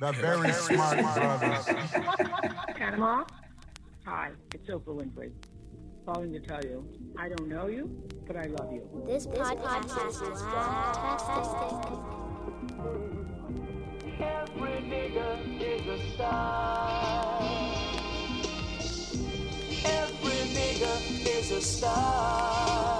The very smart brothers. Panama? Hi, it's Oprah Winfrey. Calling to tell you, I don't know you, but I love you. This podcast is Blacktastic. Every nigga is a star. Every nigga is a star.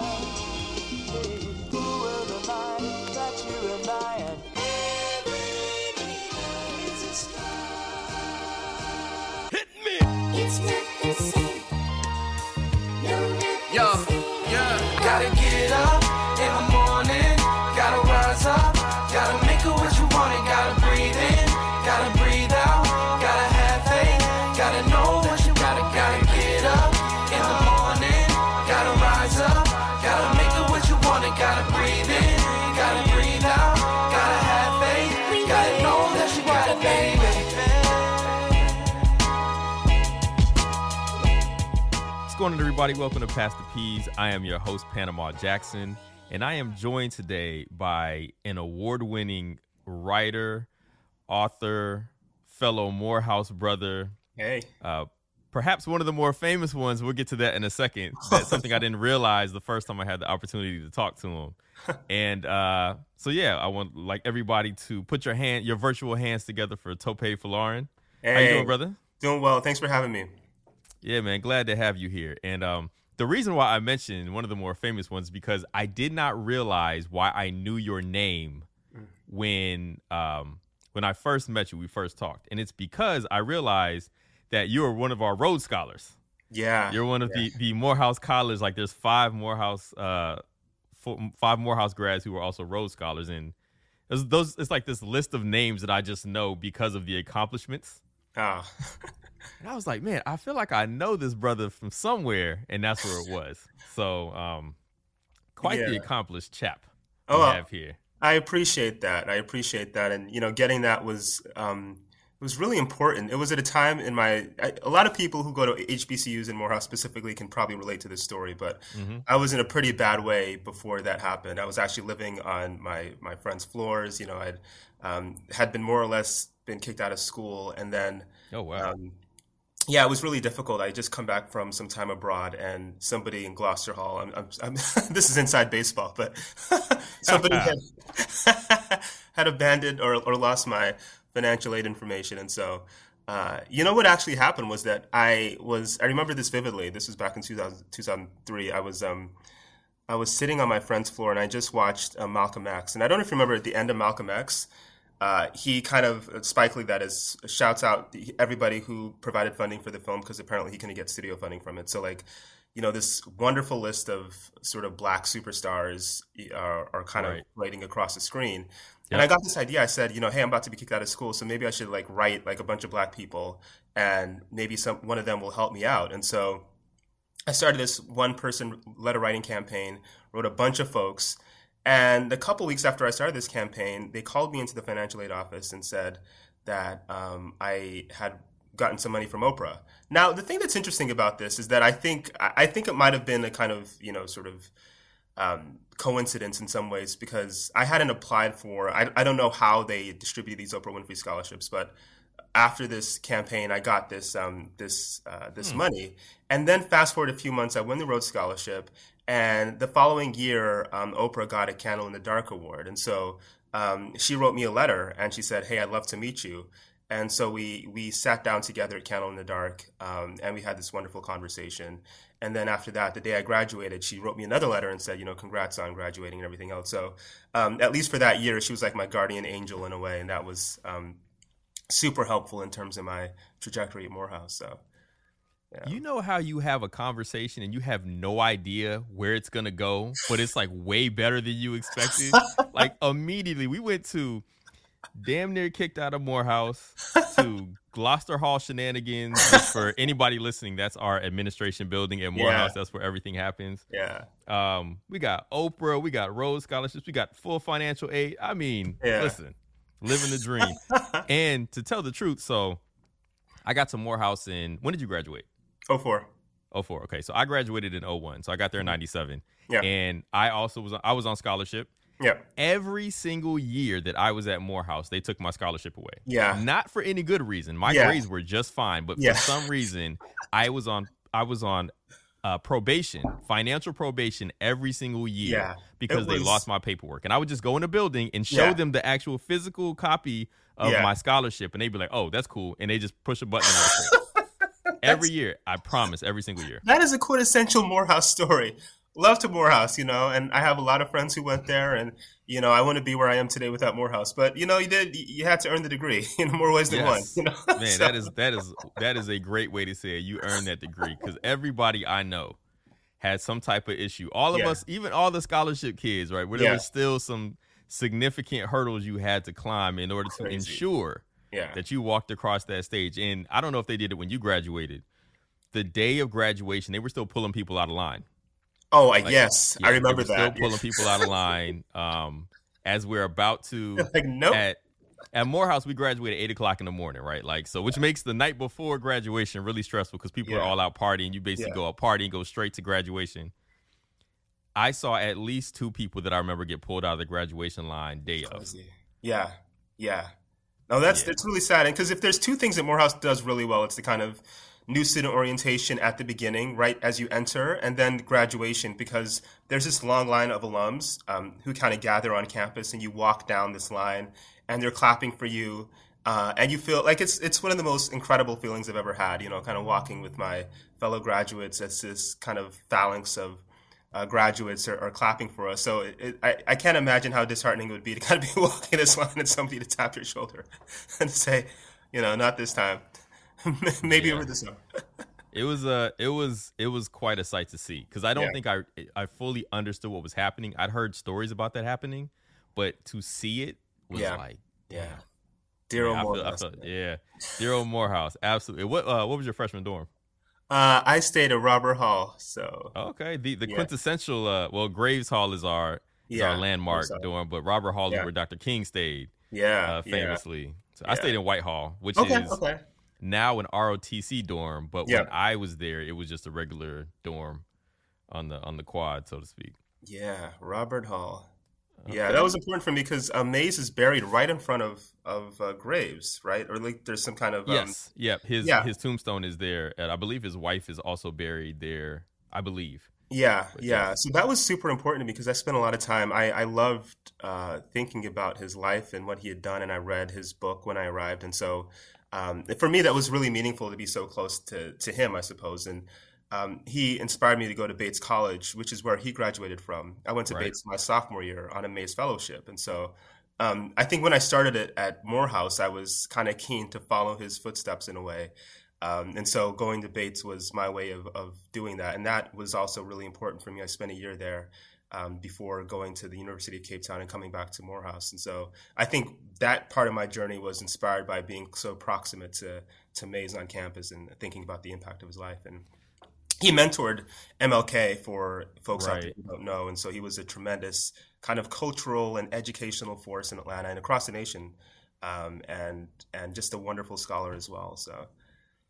Everybody? Welcome to Past the Peas. I am your host, Panama Jackson, and I am joined today by an award winning writer, author, fellow Morehouse brother, Hey. uh, perhaps one of the more famous ones. We'll get to that in a second. That's something I didn't realize the first time I had the opportunity to talk to him. And uh, so, yeah, I want like everybody to put your hand, your virtual hands together for Topé Folarin. How you Hey. doing, brother? Doing well. Thanks for having me. Yeah, man, glad to have you here. And um, the reason why I mentioned one of the more famous ones because I did not realize why I knew your name when um when I first met you. We first talked, and it's because I realized that you are one of our Rhodes scholars. Yeah. You're one of the the Morehouse College. Like, there's five Morehouse uh fo- five Morehouse grads who are also Rhodes scholars, and it's those it's like this list of names that I just know because of the accomplishments. Ah. And I was like, man, I feel like I know this brother from somewhere, and that's where it was. So, um, quite the accomplished chap Oh, we well. have here. I appreciate that. I appreciate that. And, you know, getting that was, um, it was really important. It was at a time in my, I, a lot of people who go to HBCUs in Morehouse specifically can probably relate to this story, but Mhm. I was in a pretty bad way before that happened. I was actually living on my, my friend's floors. You know, I'd, um, had been more or less been kicked out of school. And then, Oh wow, um, yeah, it was really difficult. I just come back from some time abroad, and somebody in Gloster Hall. I'm, I'm, I'm, this is inside baseball, but somebody had, had abandoned or, or lost my financial aid information, and so. Uh, you know what actually happened was that I was I remember this vividly. This was back in 2000, 2003. I was um I was sitting on my friend's floor and I just watched uh, Malcolm X. And I don't know if you remember at the end of Malcolm X, uh, he kind of Spike Lee that is shouts out everybody who provided funding for the film because apparently he couldn't get studio funding from it. So like, you know, this wonderful list of sort of black superstars are, are kind Right. of writing across the screen. And I got this idea. I said, you know, hey, I'm about to be kicked out of school, so maybe I should like write like a bunch of black people, and maybe some one of them will help me out. And so I started this one person letter writing campaign, wrote a bunch of folks. And a couple weeks after I started this campaign, they called me into the financial aid office and said that um, I had gotten some money from Oprah. Now, the thing that's interesting about this is that I think I think it might have been a kind of you know sort of um, coincidence in some ways because I hadn't applied for. I, I don't know how they distribute these Oprah Winfrey scholarships, but after this campaign, I got this um, this uh, this money, and then fast forward a few months, I won the Rhodes Scholarship, and the following year, um, Oprah got a Candle in the Dark award, and so um, she wrote me a letter, and she said, "Hey, I'd love to meet you." And so we we sat down together at Candle in the Dark, um, and we had this wonderful conversation. And then after that, the day I graduated, she wrote me another letter and said, you know, congrats on graduating and everything else. So um, at least for that year, she was like my guardian angel in a way, and that was um, super helpful in terms of my trajectory at Morehouse. So you know how you have a conversation and you have no idea where it's gonna go, but it's like way better than you expected. like immediately, we went to damn near kicked out of Morehouse to Gloster Hall shenanigans. for anybody listening, that's our administration building at Morehouse. That's where everything happens. yeah, Um, we got Oprah, we got Rhodes scholarships, we got full financial aid. I mean, Yeah. listen, living the dream. and to tell the truth, so I got to Morehouse in when did you graduate? Oh four, Oh four. Okay, so I graduated in 01. So I got there in '97, Yeah. and I also was I was on scholarship, Yeah. Every single year that I was at Morehouse, they took my scholarship away. Yeah. Not for any good reason. My Yeah. grades were just fine, but Yeah. for some reason, I was on I was on uh, probation, financial probation every single year Yeah. because It they lost my paperwork. And I would just go in the building and show them the actual physical copy of my scholarship, and they'd be like, "Oh, that's cool," and they just push a button. And I was free. Every year, I promise, every single year. That is a quintessential Morehouse story. Love to Morehouse, you know, and I have a lot of friends who went there, and you know, I wouldn't be where I am today without Morehouse. But you know, you did, you had to earn the degree in more ways than Yes. one. You know, Man, So- that is that is that is a great way to say it. You earned that degree because everybody I know had some type of issue. All of Yeah. us, even all the scholarship kids, right? Where there Yeah. was still some significant hurdles you had to climb in order to Crazy. ensure yeah, that you walked across that stage. And I don't know if they did it when you graduated. The day of graduation, they were still pulling people out of line. Oh, I Like, yes, Yeah, I remember that. Still pulling people out of line. Um, as we're about to like, nope. at at Morehouse, we graduate at eight o'clock in the morning, right? Like so, which makes the night before graduation really stressful because people are all out partying. You basically Yeah. go out partying, go straight to graduation. I saw at least two people that I remember get pulled out of the graduation line day of. Yeah, yeah. No, that's Yeah. that's really sad. And because if there's two things that Morehouse does really well, it's the kind of new student orientation at the beginning, right as you enter, and then graduation. Because there's this long line of alums um, who kind of gather on campus, and you walk down this line, and they're clapping for you. Uh, and you feel like it's it's one of the most incredible feelings I've ever had. You know, kind of walking with my fellow graduates as this kind of phalanx of uh, graduates are, are clapping for us. So it, it, I, I can't imagine how disheartening it would be to kind of be walking this line and somebody to tap your shoulder and say, you know, not this time. Maybe Yeah. over the summer. It was uh it was it was quite a sight to see because I don't Yeah. think I I fully understood what was happening. I'd heard stories about that happening, but to see it was Yeah. like Yeah. Dear man, I feel- I feel- yeah, dear old Morehouse, absolutely. What uh, what was your freshman dorm? Uh, I stayed at Robert Hall, so Okay, the the Yeah. quintessential. Uh, well, Graves Hall is our is yeah, our landmark dorm, but Robert Hall Yeah. is where Dr. King stayed Yeah, uh, famously. So I stayed in Whitehall, which Okay, is okay. now an ROTC dorm, but when I was there, it was just a regular dorm on the on the quad, so to speak. Yeah, Robert Hall. Yeah, that was important for me because uh, Mays is buried right in front of of uh, Graves, right? Or like there's some kind of um, Yes, yep. His yeah. his tombstone is there, and I believe his wife is also buried there. I believe. Yeah, But yeah. So that was super important to me because I spent a lot of time. I, I loved uh, thinking about his life and what he had done, and I read his book when I arrived. And so um, for me, that was really meaningful to be so close to, to him, I suppose. And um, he inspired me to go to Bates College, which is where he graduated from. I went to Right. Bates my sophomore year on a Mays Fellowship. And so um, I think when I started it at Morehouse, I was kind of keen to follow his footsteps in a way. Um, and so going to Bates was my way of, of doing that. And that was also really important for me. I spent a year there um, before going to the University of Cape Town and coming back to Morehouse. And so I think that part of my journey was inspired by being so proximate to, to Mays on campus and thinking about the impact of his life. And he mentored MLK for folks out there who don't know. And so he was a tremendous kind of cultural and educational force in Atlanta and across the nation. Um, and and just a wonderful scholar as well. So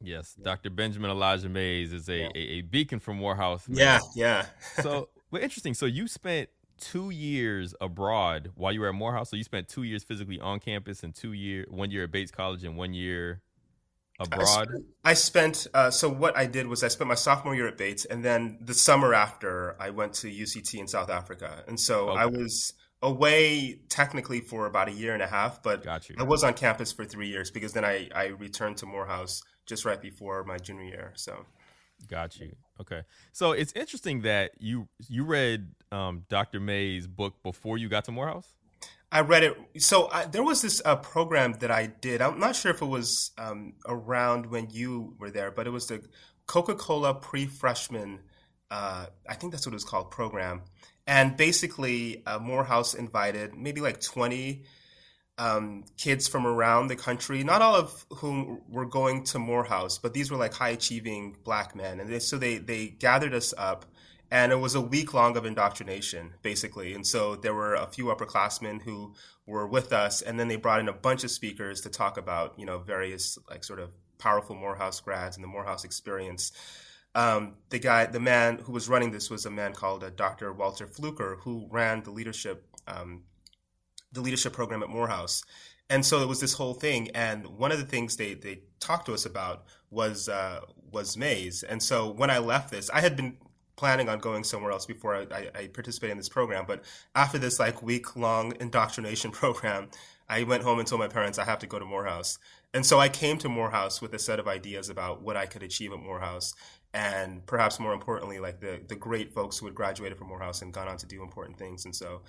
Yes, Dr. Benjamin Elijah Mays is a, Yeah. a, a beacon from Morehouse. man. yeah, yeah. so well, interesting. So you spent two years abroad while you were at Morehouse. So you spent two years physically on campus and two year, one year at Bates College and one year I abroad. spent, I spent uh, so what I did was I spent my sophomore year at Bates, and then the summer after I went to UCT in South Africa, and so I was away technically for about a year and a half, but. I was on campus for three years because then I, I returned to Morehouse just right before my junior year. So Got you. Okay. So it's interesting that you you read um, Dr. Mays' book before you got to Morehouse. I read it. So I, there was this uh, program that I did. I'm not sure if it was um, around when you were there, but it was the Coca Cola pre freshman, uh, I think that's what it was called, program. And basically, uh, Morehouse invited maybe like 20 um, kids from around the country, not all of whom were going to Morehouse, but these were like high achieving black men. And they, so they, they gathered us up and it was a week long of indoctrination basically and so there were a few upperclassmen who were with us and then they brought in a bunch of speakers to talk about you know various like sort of powerful morehouse grads and the morehouse experience um, the guy the man who was running this was a man called uh, dr walter fluker who ran the leadership um, the leadership program at Morehouse. And so it was this whole thing. And one of the things they, they talked to us about was uh, was Mays. And so when I left this, I had been planning on going somewhere else before I, I, I in this program. But after this like week long indoctrination program, I went home and told my parents I have to go to Morehouse. And so I came to Morehouse with a set of ideas about what I could achieve at Morehouse. And perhaps more importantly, like the, the great folks who had graduated from Morehouse and gone on to do important things. And so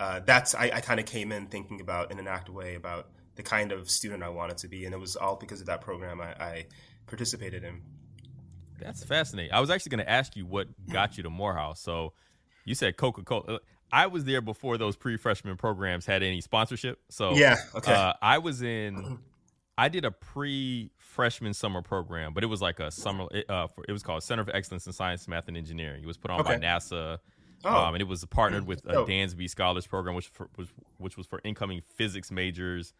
uh, that's, I, I kind of came in thinking about in an active way about the kind of student I wanted to be. And it was all because of that program I, I participated in. That's fascinating. I was actually going to ask you what got you to Morehouse. So you said Coca Cola. I was there before those pre freshman programs had any sponsorship. So yeah, okay. Uh, I was in. I did a pre freshman summer program, but it was like a summer. It, uh, for, it was called Center of Excellence in Science, Math, and Engineering. It was put on Okay. by NASA. Oh. Um, and it was partnered with a. Dansby Scholars Program, which for, was which was for incoming physics majors.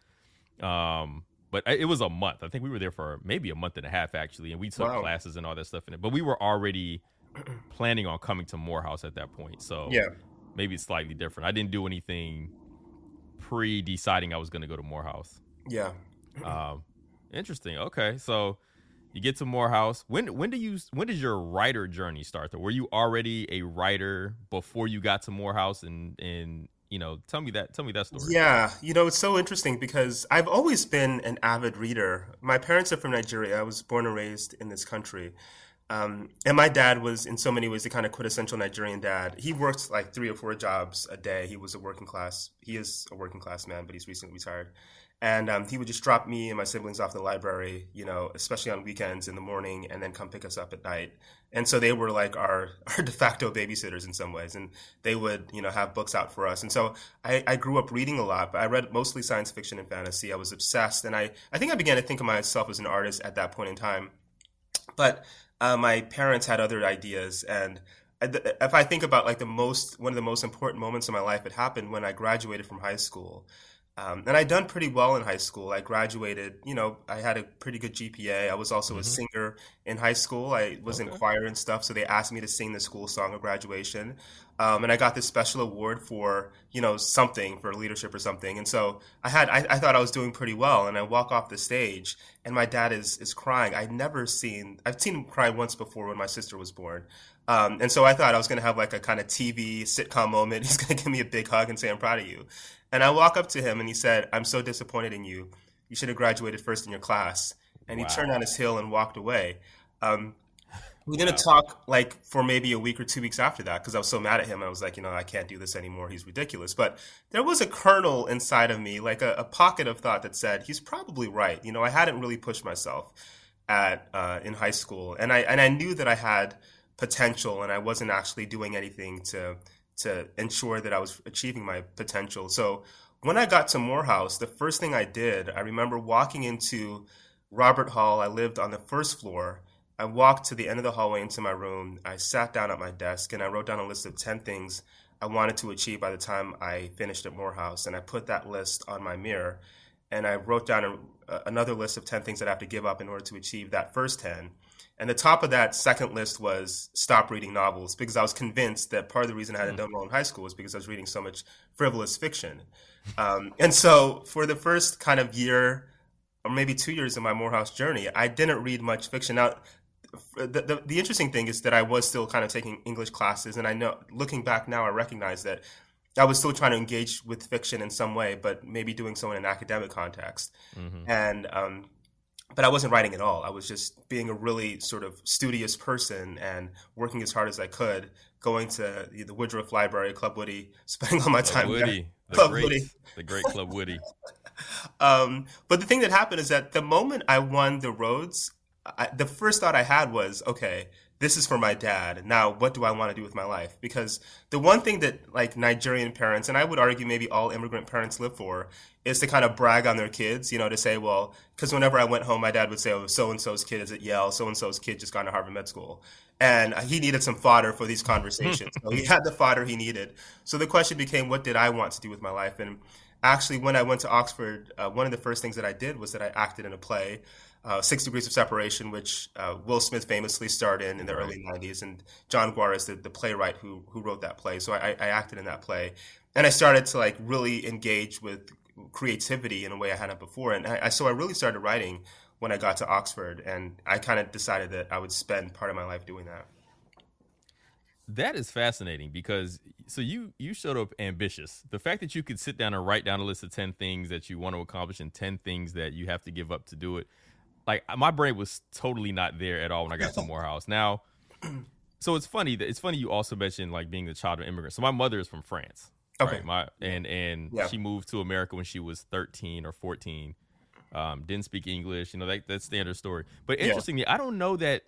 Um, but it was a month. I think we were there for maybe a month and a half actually, and we took Wow. classes and all that stuff in it. But we were already planning on coming to Morehouse at that point, so Yeah. maybe it's slightly different. I didn't do anything pre deciding I was going to go to Morehouse. Yeah. Um, interesting. Okay, so you get to Morehouse. When when do you when does your writer journey start? Though, were you already a writer before you got to Morehouse? And and you know, tell me that tell me that story. Yeah, you know, it's so interesting because I've always been an avid reader. My parents are from Nigeria. I was born and raised in this country. Um, and my dad was, in so many ways, the kind of quintessential Nigerian dad. He worked like three or four jobs a day. He was a working class, he is a working class man, but he's recently retired. And um, he would just drop me and my siblings off the library, you know, especially on weekends in the morning, and then come pick us up at night. And so they were like our, our de facto babysitters in some ways. And they would, you know, have books out for us. And so I, I grew up reading a lot, but I read mostly science fiction and fantasy. I was obsessed. And I, I think I began to think of myself as an artist at that point in time. But uh, my parents had other ideas. And if I think about like the most, one of the most important moments in my life, it happened when I graduated from high school. Um, and I'd done pretty well in high school. I graduated, you know, I had a pretty good GPA. I was also a singer in high school. I was in choir and stuff, so they asked me to sing the school song of graduation. Um, and I got this special award for, you know, something for leadership or something. And so I had, I, I thought I was doing pretty well. And I walk off the stage, and my dad is is crying. I'd never seen, I've seen him cry once before when my sister was born. Um, and so I thought I was going to have like a kind of TV sitcom moment. He's going to give me a big hug and say, I'm proud of you. And I walk up to him and he said, I'm so disappointed in you. You should have graduated first in your class. And Wow. he turned on his heel and walked away. Um, we didn't talk like for maybe a week or two weeks after that because I was so mad at him. I was like, you know, I can't do this anymore. He's ridiculous. But there was a kernel inside of me, like a, a pocket of thought that said, he's probably right. You know, I hadn't really pushed myself at uh, in high school, and I and I knew that I had potential, and I wasn't actually doing anything to to ensure that I was achieving my potential. So when I got to Morehouse, the first thing I did, I remember walking into Robert Hall. I lived on the first floor. I walked to the end of the hallway into my room. I sat down at my desk and I wrote down a list of 10 things I wanted to achieve by the time I finished at Morehouse. And I put that list on my mirror. And I wrote down a, another list of 10 things that I have to give up in order to achieve that first 10. And the top of that second list was stop reading novels because I was convinced that part of the reason I hadn't done well in high school was because I was reading so much frivolous fiction. Um, and so for the first kind of year or maybe two years of my Morehouse journey, I didn't read much fiction. Now, the, the, the interesting thing is that I was still kind of taking English classes. And I know, looking back now, I recognize that I was still trying to engage with fiction in some way, but maybe doing so in an academic context. And, um, but I wasn't writing at all. I was just being a really sort of studious person and working as hard as I could, going to the Woodruff Library, Club Woody, spending all my Club time there. Woody, the Club great, Woody. the great Club Woody. Um, but the thing that happened is that the moment I won the Rhodes, I, the first thought I had was, okay, this is for my dad. Now, what do I want to do with my life? Because the one thing that like Nigerian parents, and I would argue maybe all immigrant parents live for, is to kind of brag on their kids. You know, to say, well, because whenever I went home, my dad would say, oh, so and so's kid is at Yale, so and so's kid just got into Harvard Med School. And he needed some fodder for these conversations. so he had the fodder he needed. So the question became, what did I want to do with my life? And actually, when I went to Oxford, uh, one of the first things that I did was that I acted in a play, uh, Six Degrees of Separation, which uh, Will Smith famously starred in in the Right. early '90s, and John Guares, the, the playwright who who wrote that play. So I, I acted in that play, and I started to like really engage with creativity in a way I hadn't before, and I, I so I really started writing when I got to Oxford, and I kind of decided that I would spend part of my life doing that. That is fascinating because so you you showed up ambitious. The fact that you could sit down and write down a list of 10 things that you want to accomplish and 10 things that you have to give up to do it. Like my brain was totally not there at all when I got to Morehouse. Now so it's funny that it's funny you also mentioned like being the child of immigrants. So my mother is from France. Okay. Right? My and and Yeah. she moved to America when she was 13 or 14. Um, didn't speak English, you know, that that's standard story. But Yeah. interestingly, I don't know that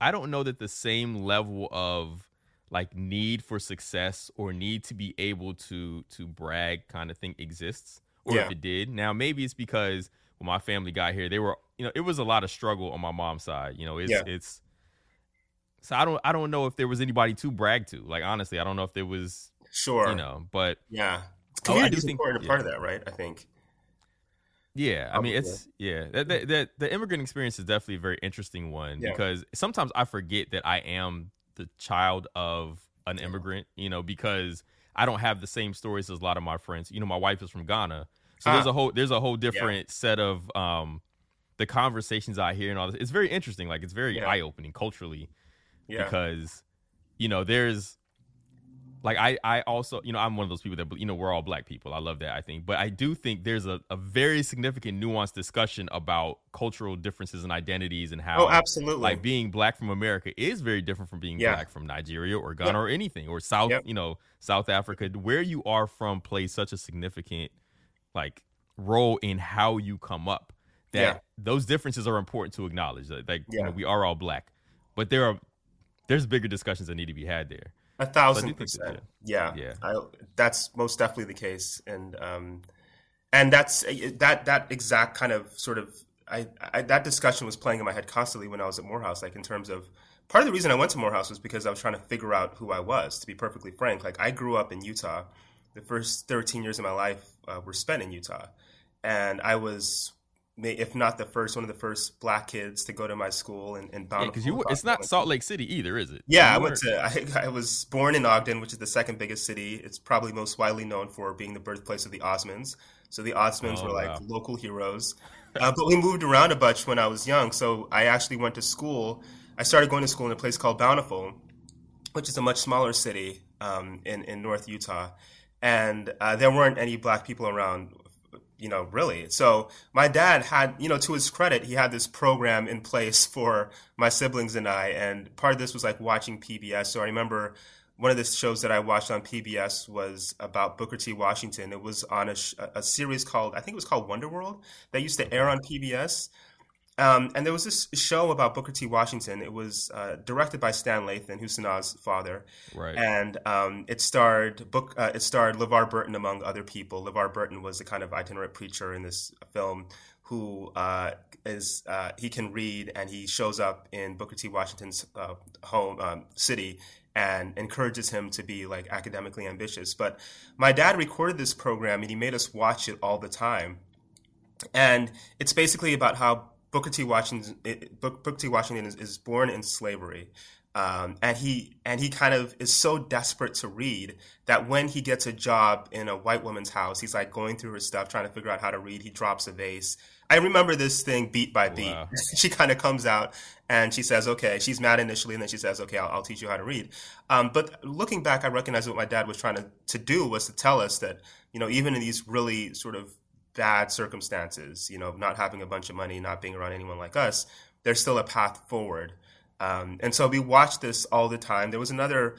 I don't know that the same level of like need for success or need to be able to to brag kind of thing exists or Yeah. if it did. Now maybe it's because when my family got here, they were you know, it was a lot of struggle on my mom's side. You know, it's Yeah. it's so I don't I don't know if there was anybody to brag to. Like honestly, I don't know if there was Sure. you know, but Yeah. Oh, I do think- important yeah. part of that, right? I think. Yeah, I mean it's yeah. That, that, that the immigrant experience is definitely a very interesting one Yeah. because sometimes I forget that I am the child of an immigrant, you know, because I don't have the same stories as a lot of my friends. You know, my wife is from Ghana, so there's Ah. a whole there's a whole different set of um the conversations I hear and all this. It's very interesting. Like it's very Yeah. eye opening culturally Yeah. because you know there's like I I also you know I'm one of those people that you know we're all black people. I love that I think, but I do think there's a, a very significant nuanced discussion about cultural differences and identities and how oh, absolutely. like being black from America is very different from being Yeah. black from Nigeria or Ghana Yep. or anything or South Yep. you know South Africa. Where you are from plays such a significant like role in how you come up. That Yeah. those differences are important to acknowledge. Like, like, you know, we are all black, but there are there's bigger discussions that need to be had there. A thousand think that- percent. Yeah, Yeah. I, that's most definitely the case, and um, and that's that that exact kind of sort of I, I that discussion was playing in my head constantly when I was at Morehouse. Like in terms of part of the reason I went to Morehouse was because I was trying to figure out who I was. To be perfectly frank, like I grew up in Utah. The first thirteen years of my life uh, were spent in Utah, and I was. may- If not the first, one of the first black kids to go to my school in, in Yeah, Bountiful. because you it's not Salt Lake City either, is it? Yeah, I went to. I, I was born in Ogden, which is the second biggest city. It's probably most widely known for being the birthplace of the Osmonds. So the Osmonds Oh, were like wow. local heroes. Uh, but we moved around a bunch when I was young. So I actually went to school. I started going to school in a place called Bountiful, which is a much smaller city um, in in North Utah, and uh, there weren't any black people around. You know, really. So my dad had, you know, to his credit, he had this program in place for my siblings and I, and part of this was like watching PBS. So I remember one of the shows that I watched on PBS was about Booker T. Washington. It was on a, a series called, I think it was called Wonder World, that used to air on PBS. Um, and there was this show about Booker T. Washington. It was uh, directed by Stan Lathan, who's Sanaa's father, right. and um, it starred book. Uh, it starred LeVar Burton among other people. LeVar Burton was a kind of itinerant preacher in this film who uh, is uh, he can read and he shows up in Booker T. Washington's uh, home um, city and encourages him to be like academically ambitious. But my dad recorded this program and he made us watch it all the time and it's basically about how Booker T. Washington, Booker T. Washington is, is born in slavery, um, and he and he kind of is so desperate to read that when he gets a job in a white woman's house, he's like going through her stuff, trying to figure out how to read. He drops a vase. I remember this thing beat by beat. Wow. she kind of comes out and she says, "Okay." She's mad initially, and then she says, "Okay, I'll, I'll teach you how to read." Um, but looking back, I recognize what my dad was trying to to do was to tell us that you know even in these really sort of bad circumstances, you know, not having a bunch of money, not being around anyone like us, there's still a path forward. Um, and so we watched this all the time. There was another,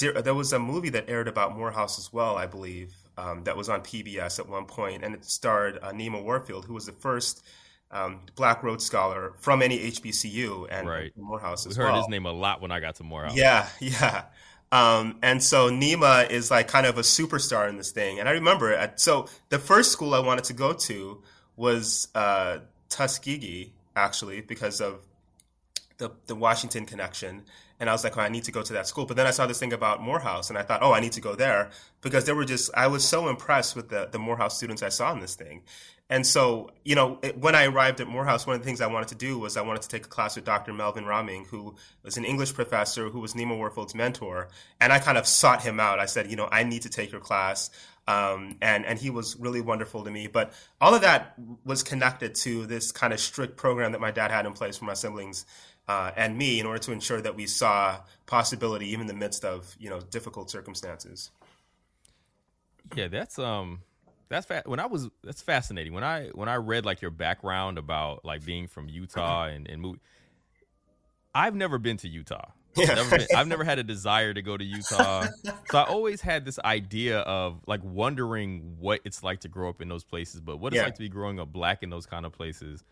there was a movie that aired about Morehouse as well, I believe, um, that was on PBS at one point, and it starred uh, Nima Warfield, who was the first um, Black Rhodes Scholar from any HBCU and Right. Morehouse as we heard well. his name a lot when I got to Morehouse. Yeah, yeah. Um, and so Nima is like kind of a superstar in this thing. And I remember, at, so the first school I wanted to go to was uh, Tuskegee, actually, because of the the Washington connection, and I was like, oh, I need to go to that school. But then I saw this thing about Morehouse, and I thought, oh, I need to go there because there were just I was so impressed with the the Morehouse students I saw in this thing. And so, you know, it, when I arrived at Morehouse, one of the things I wanted to do was I wanted to take a class with Dr. Melvin Rahming, who was an English professor who was Nima Warfield's mentor. And I kind of sought him out. I said, you know, I need to take your class. Um, and, and he was really wonderful to me. But all of that was connected to this kind of strict program that my dad had in place for my siblings uh, and me in order to ensure that we saw possibility even in the midst of, you know, difficult circumstances. Yeah, that's um that's fa- when I was that's fascinating. When I when I read like your background about like being from Utah and and move, I've never been to Utah. Yeah. Never been, I've never had a desire to go to Utah. so I always had this idea of like wondering what it's like to grow up in those places, but what it's Yeah. like to be growing up black in those kind of places.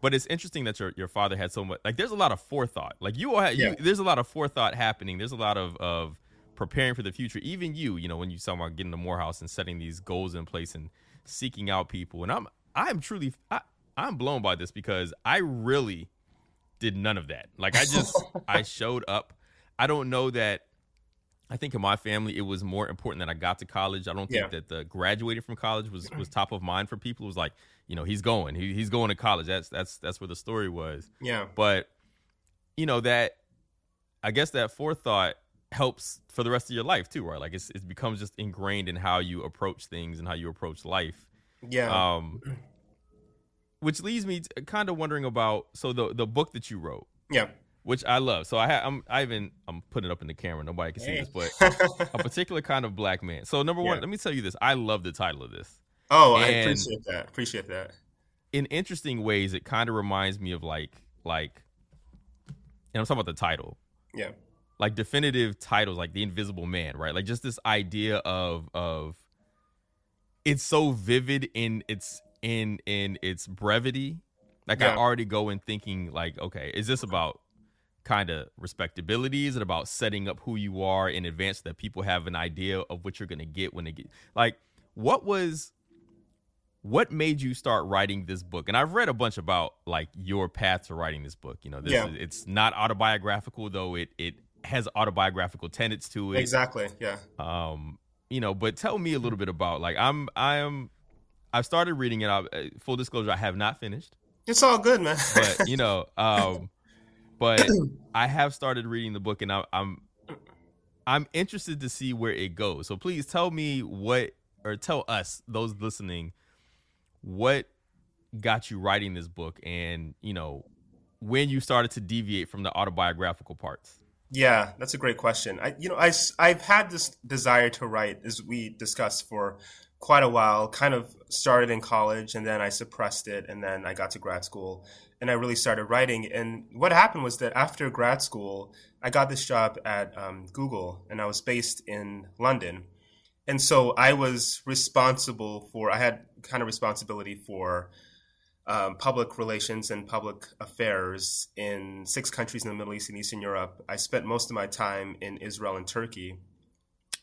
But it's interesting that your your father had so much like there's a lot of forethought. Like you all had, Yeah. you, there's a lot of forethought happening. There's a lot of of preparing for the future. Even you, you know, when you talk about getting to Morehouse and setting these goals in place and seeking out people. And I'm I'm truly I, I'm blown by this because I really did none of that. Like I just I showed up. I don't know that I think in my family it was more important that I got to college. I don't think Yeah. that the graduating from college was was top of mind for people. It was like, you know, he's going. He, he's going to college. That's that's that's where the story was. Yeah. But you know that I guess that forethought helps for the rest of your life too, right? Like it's it becomes just ingrained in how you approach things and how you approach life. Yeah. Um which leads me to kind of wondering about so the the book that you wrote, yeah. which I love. So I ha- I'm I even I'm putting it up in the camera. Nobody can see Hey. this, but a particular kind of black man. So number one, Yeah. let me tell you this. I love the title of this. Oh, I appreciate that. Appreciate that. in interesting ways, it kind of reminds me of like like, and I'm talking about the title, Yeah. like definitive titles, like the Invisible Man, right? Like just this idea of of it's so vivid in its in in its brevity. Like I already go in thinking like, okay, is this about kind of respectability? Is it about setting up who you are in advance so that people have an idea of what you're gonna get when they get like what was what made you start writing this book? And I've read a bunch about like your path to writing this book. You know, this Yeah. is, it's not autobiographical though it it has autobiographical tenets to it. Exactly. Yeah. Um, you know, but tell me a little bit about like I'm I am I've started reading it. I, uh, full disclosure, I have not finished, It's all good, man. but you know, um, but I have started reading the book, and I, I'm I'm interested to see where it goes. So please tell me what, or tell us those listening, what got you writing this book, and you know when you started to deviate from the autobiographical parts. Yeah, that's a great question. I, you know, I, i've had this desire to write, as we discussed, for quite a while. Kind of started in college, and then I suppressed it, and then I got to grad school, and I really started writing. And what happened was that after grad school, I got this job at um, Google, and I was based in London, and so I was responsible for. I had kind of responsibility for um, public relations and public affairs in six countries in the Middle East and Eastern Europe. I spent most of my time in Israel and Turkey.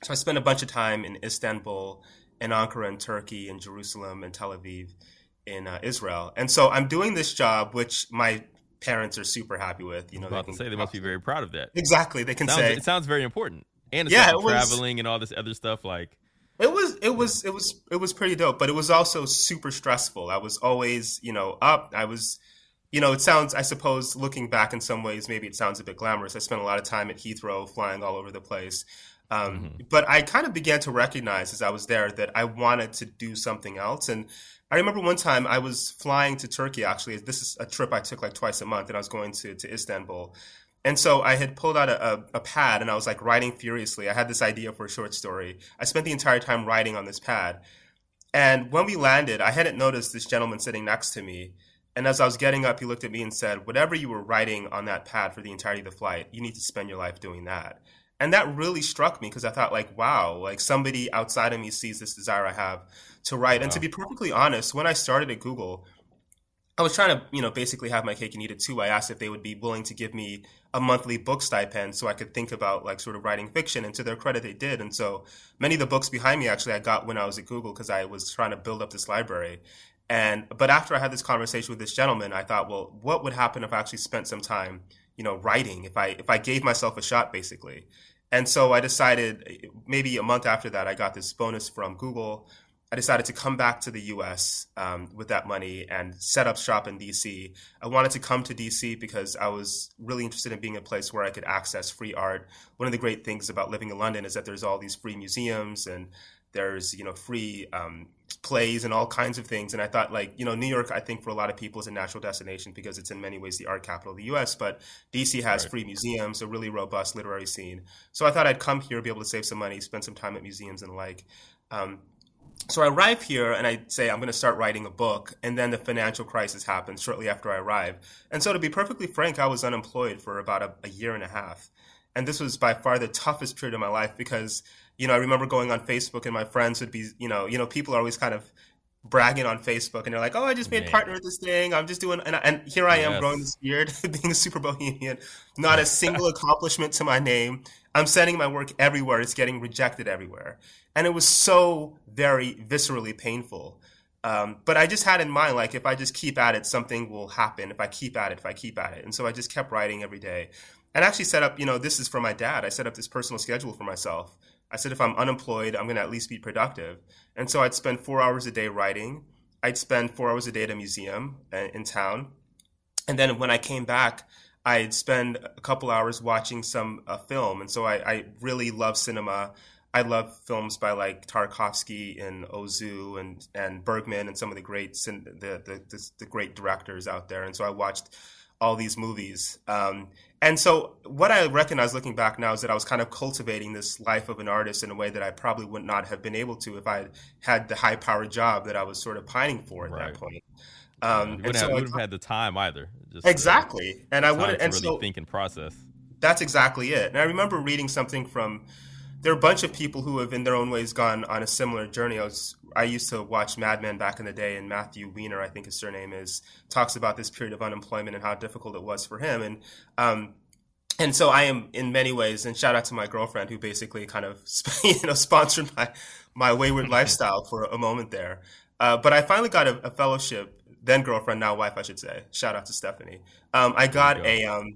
So I spent a bunch of time in Istanbul, in Ankara in Turkey, in Jerusalem, and Tel Aviv in uh, Israel. And so I'm doing this job, which my parents are super happy with. You know, I was about they to can say they must be very proud of that. exactly. They can Sounds, say it sounds very important, and Yeah, like was- traveling and all this other stuff. Like, It was it was it was it was pretty dope, but it was also super stressful. I was always, you know, up. I was you know, it sounds I suppose looking back in some ways maybe it sounds a bit glamorous. I spent a lot of time at Heathrow flying all over the place. Um, but I kind of began to recognize as I was there that I wanted to do something else and I remember one time I was flying to Turkey actually. This is a trip I took like twice a month and I was going to to Istanbul. And so I had pulled out a, a, a pad and I was like writing furiously. I had this idea for a short story. I spent the entire time writing on this pad. And when we landed, I hadn't noticed this gentleman sitting next to me. And as I was getting up, he looked at me and said, Whatever you were writing on that pad for the entirety of the flight, you need to spend your life doing that. And that really struck me because I thought, like, wow, like somebody outside of me sees this desire I have to write. And to be perfectly honest, when I started at Google, I was trying to, you know, basically have my cake and eat it too. I asked if they would be willing to give me a monthly book stipend so I could think about like sort of writing fiction. And to their credit, they did. And so many of the books behind me actually I got when I was at Google because I was trying to build up this library. And but after I had this conversation with this gentleman, I thought, well, what would happen if I actually spent some time you know, writing if I if I gave myself a shot, basically. And so I decided maybe a month after that, I got this bonus from Google. I decided to come back to the US um, with that money and set up shop in DC. I wanted to come to DC because I was really interested in being a place where I could access free art. One of the great things about living in London is that there's all these free museums and there's you know free um, plays and all kinds of things. And I thought, like, you know, New York, I think for a lot of people is a natural destination because it's in many ways the art capital of the US. But DC has right. free museums, a really robust literary scene. So I thought I'd come here, be able to save some money, spend some time at museums and the like. Um, so I arrive here and I say I'm going to start writing a book, and then the financial crisis happens shortly after I arrive. And so, to be perfectly frank, I was unemployed for about a, a year and a half, and this was by far the toughest period of my life because you know I remember going on Facebook and my friends would be you know you know people are always kind of bragging on Facebook and they're like, "Oh, I just made Man. partner with this thing. I'm just doing," and, and here I am yes. growing this beard, being a super bohemian, not a single accomplishment to my name. I'm sending my work everywhere. It's getting rejected everywhere, and it was so very viscerally painful. Um, but I just had in mind, like, if I just keep at it, something will happen. If I keep at it, if I keep at it, and so I just kept writing every day, and actually set up. You know, this is for my dad. I set up this personal schedule for myself I said if I'm unemployed, I'm going to at least be productive. And so I'd spend four hours a day writing. I'd spend four hours a day at a museum uh, in town. And then when I came back, I'd spend a couple hours watching some uh, film. And so I, I, really love cinema. I love films by like Tarkovsky and Ozu and, and Bergman and some of the great the, the, the, the great directors out there. And so I watched all these movies. Um, and so what I recognize looking back now is that I was kind of cultivating this life of an artist in a way that I probably would not have been able to if I had the high powered job that I was sort of pining for at right. that point. Um, you wouldn't, so have, wouldn't have, had the time either. Just, exactly, uh, and I wouldn't and really so, think and process. That's exactly it. And I remember reading something from there are a bunch of people who have, in their own ways, gone on a similar journey. I was I used to watch Mad Men back in the day, and Matthew Weiner, I think his surname is, talks about this period of unemployment and how difficult it was for him. And um, and so I am in many ways, and shout out to my girlfriend who basically kind of you know sponsored my my wayward lifestyle for a moment there. Uh, but I finally got a, a, fellowship, then girlfriend, now wife, I should say. Shout out to Stephanie. Um, I got go. a um,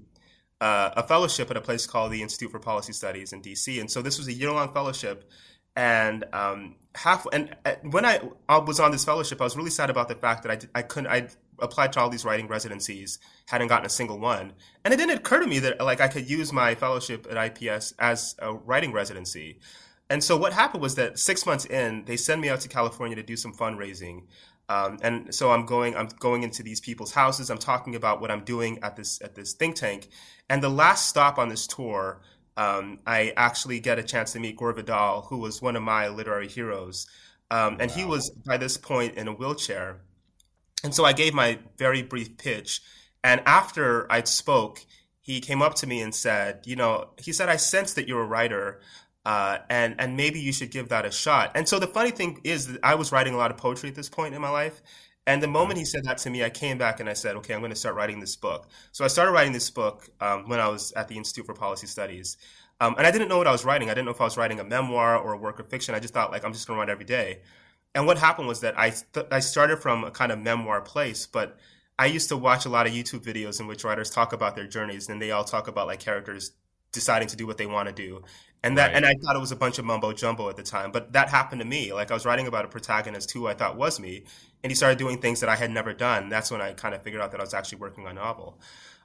uh, a fellowship at a place called the Institute for Policy Studies in DC, and so this was a year long fellowship. And um, half and uh, when I, I was on this fellowship, I was really sad about the fact that I, I couldn't I applied to all these writing residencies, hadn't gotten a single one. And it didn't occur to me that like I could use my fellowship at IPS as a writing residency. And so what happened was that six months in, they send me out to California to do some fundraising. Um, and so I'm going, I'm going into these people's houses. I'm talking about what I'm doing at this at this think tank. And the last stop on this tour, um, I actually get a chance to meet Gore Vidal, who was one of my literary heroes. Um, wow. And he was by this point in a wheelchair. And so I gave my very brief pitch. And after I spoke, he came up to me and said, you know, he said, I sense that you're a writer. Uh, and and maybe you should give that a shot. And so the funny thing is I was writing a lot of poetry at this point in my life, and the moment he said that to me, I came back and I said, okay, I'm going to start writing this book. So I started writing this book um, when I was at the Institute for Policy Studies, um, and I didn't know what I was writing. I didn't know if I was writing a memoir or a work of fiction. I just thought like I'm just going to write every day. And what happened was that I th- I started from a kind of memoir place, but I used to watch a lot of YouTube videos in which writers talk about their journeys, and they all talk about like characters deciding to do what they want to do, and that right. and I thought it was a bunch of mumbo jumbo at the time, but that happened to me. Like I was writing about a protagonist who I thought was me, and he started doing things that I had never done. That's when I kind of figured out that I was actually working on a novel.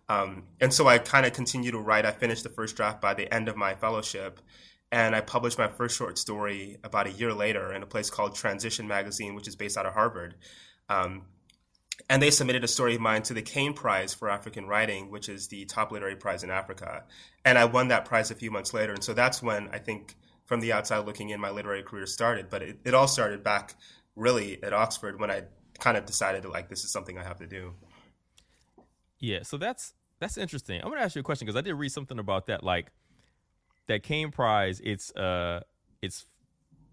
Um, and so I kind of continued to write. I finished the first draft by the end of my fellowship, and I published my first short story about a year later in a place called Transition Magazine, which is based out of Harvard. Um, and they submitted a story of mine to the Caine Prize for African Writing, which is the top literary prize in Africa. And I won that prize a few months later. And so that's when I think, from the outside looking in, my literary career started. But it, it all started back really at Oxford when I kind of decided that like this is something I have to do. Yeah, so that's that's interesting. I'm gonna ask you a question because I did read something about that. Like that Caine Prize, it's uh, it's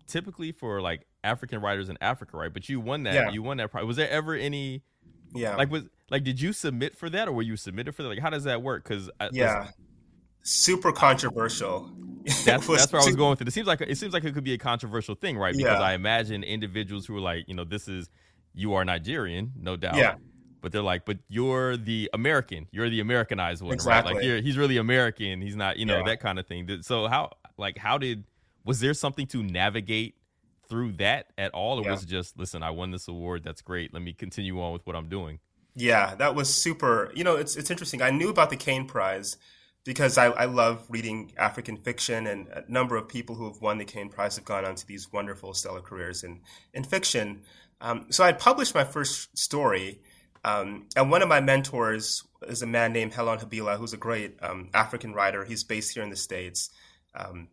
typically for like African writers in Africa, right? But you won that. Yeah. You won that prize. Was there ever any? Yeah. Like was like did you submit for that or were you submitted for that? Like how does that work? Because yeah, super controversial. That's, that's where I was going through. It seems like it seems like it could be a controversial thing, right? Because yeah. I imagine individuals who are like, you know, this is you are Nigerian, no doubt. Yeah. but they're like, but you're the American, you're the Americanized one, right? Like you're, he's really American. He's not, you know, Yeah. that kind of thing. So how, like, how did was there something to navigate through that at all, or Yeah. was it just listen, I won this award, that's great. Let me continue on with what I'm doing. Yeah, that was super. You know, it's it's interesting. I knew about the Caine Prize because I, I love reading African fiction, and a number of people who have won the Caine Prize have gone on to these wonderful, stellar careers in in fiction. Um, so I published my first story, um, and one of my mentors is a man named Helon Habila, who's a great um, African writer. He's based here in the states, um,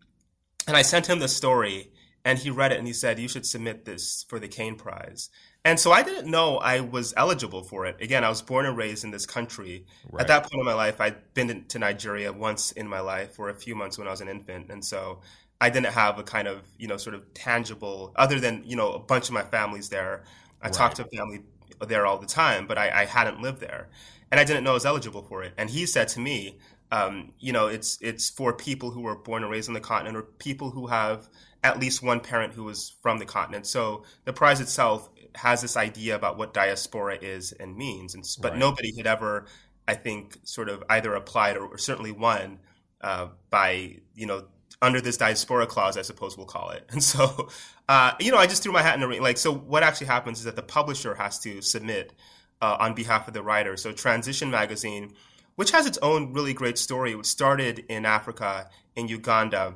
and I sent him the story, and he read it, and he said, "You should submit this for the Caine Prize." And so I didn't know I was eligible for it. Again, I was born and raised in this country. Right. At that point in my life, I'd been to Nigeria once in my life for a few months when I was an infant. And so I didn't have a kind of, you know, sort of tangible, other than, you know, a bunch of my families there. I talked to family there all the time, but I, I hadn't lived there. And I didn't know I was eligible for it. And he said to me, um, you know, it's it's for people who were born and raised on the continent or people who have at least one parent who was from the continent. So the prize itself has this idea about what diaspora is and means, and, but Right. nobody had ever, I think, sort of either applied or, or certainly won uh, by you know under this diaspora clause, I suppose we'll call it. And so, uh, you know, I just threw my hat in the ring. Like, so what actually happens is that the publisher has to submit uh, on behalf of the writer. So Transition Magazine, which has its own really great story, it started in Africa, in Uganda,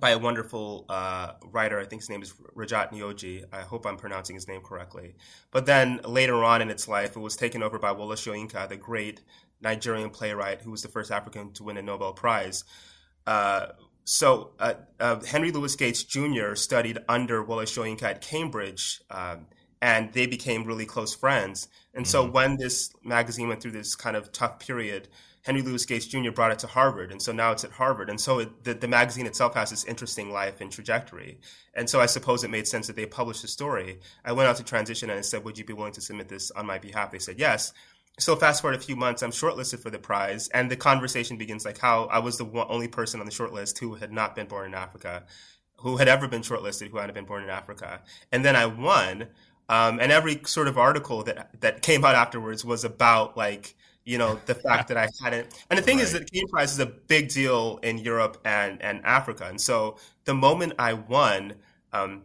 by a wonderful uh, writer. I think his name is Rajat Neogy. I hope I'm pronouncing his name correctly. But then later on in its life, it was taken over by Wole Soyinka, the great Nigerian playwright who was the first African to win a Nobel Prize. Uh, so uh, uh, Henry Louis Gates Jr. studied under Wole Soyinka at Cambridge, um, and they became really close friends. And so when this magazine went through this kind of tough period, Henry Louis Gates Jr. brought it to Harvard, and so now it's at Harvard. And so it, the, the magazine itself has this interesting life and trajectory. And so I suppose it made sense that they published the story. I went out to transition and I said, "Would you be willing to submit this on my behalf?" They said yes. So fast forward a few months, I'm shortlisted for the prize, and the conversation begins like how I was the one, only person on the shortlist who had not been born in Africa, who had ever been shortlisted, who hadn't been born in Africa, and then I won. Um, and every sort of article that that came out afterwards was about like you know the fact that I hadn't. And the thing is that the Caine Prize is a big deal in Europe and and Africa, and so the moment I won. Um,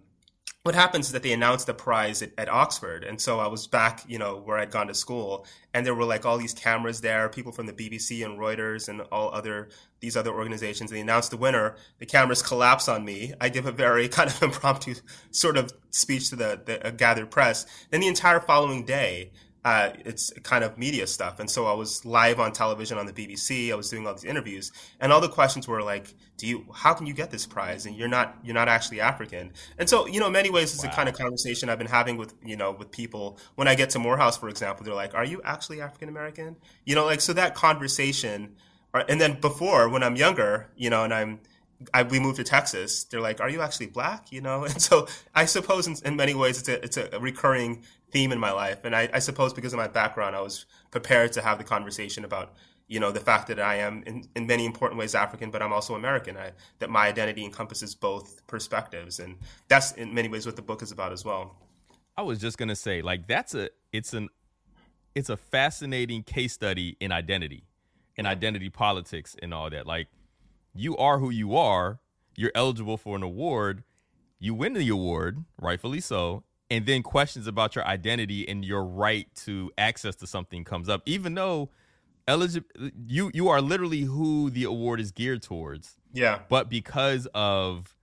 what happens is that they announced the prize at, at Oxford, and so I was back, you know, where I'd gone to school, and there were like all these cameras there, people from the BBC and Reuters and all other these other organizations. They announced the winner. The cameras collapse on me. I give a very kind of impromptu sort of speech to the, the uh, gathered press. Then the entire following day, uh, it's kind of media stuff. And so I was live on television on the BBC. I was doing all these interviews, and all the questions were like, "Do you? How can you get this prize? And you're not you're not actually African." And so you know, in many ways, it's the kind of conversation I've been having with you know with people when I get to Morehouse, for example. They're like, "Are you actually African American?" You know, like so that conversation. And then before, when I'm younger, you know, and I'm I, we moved to Texas. They're like, "Are you actually black?" You know, and so I suppose in, in many ways it's a it's a recurring theme in my life, and I, I suppose because of my background, I was prepared to have the conversation about you know the fact that I am in, in many important ways African, but I'm also American. I, that my identity encompasses both perspectives, and that's in many ways what the book is about as well. I was just gonna say, like, that's a it's an it's a fascinating case study in identity, in identity politics and all that. Like, you are who you are. You're eligible for an award. You win the award, rightfully so, and then questions about your identity and your right to access to something comes up, even though eligible you you are literally who the award is geared towards Yeah, but because of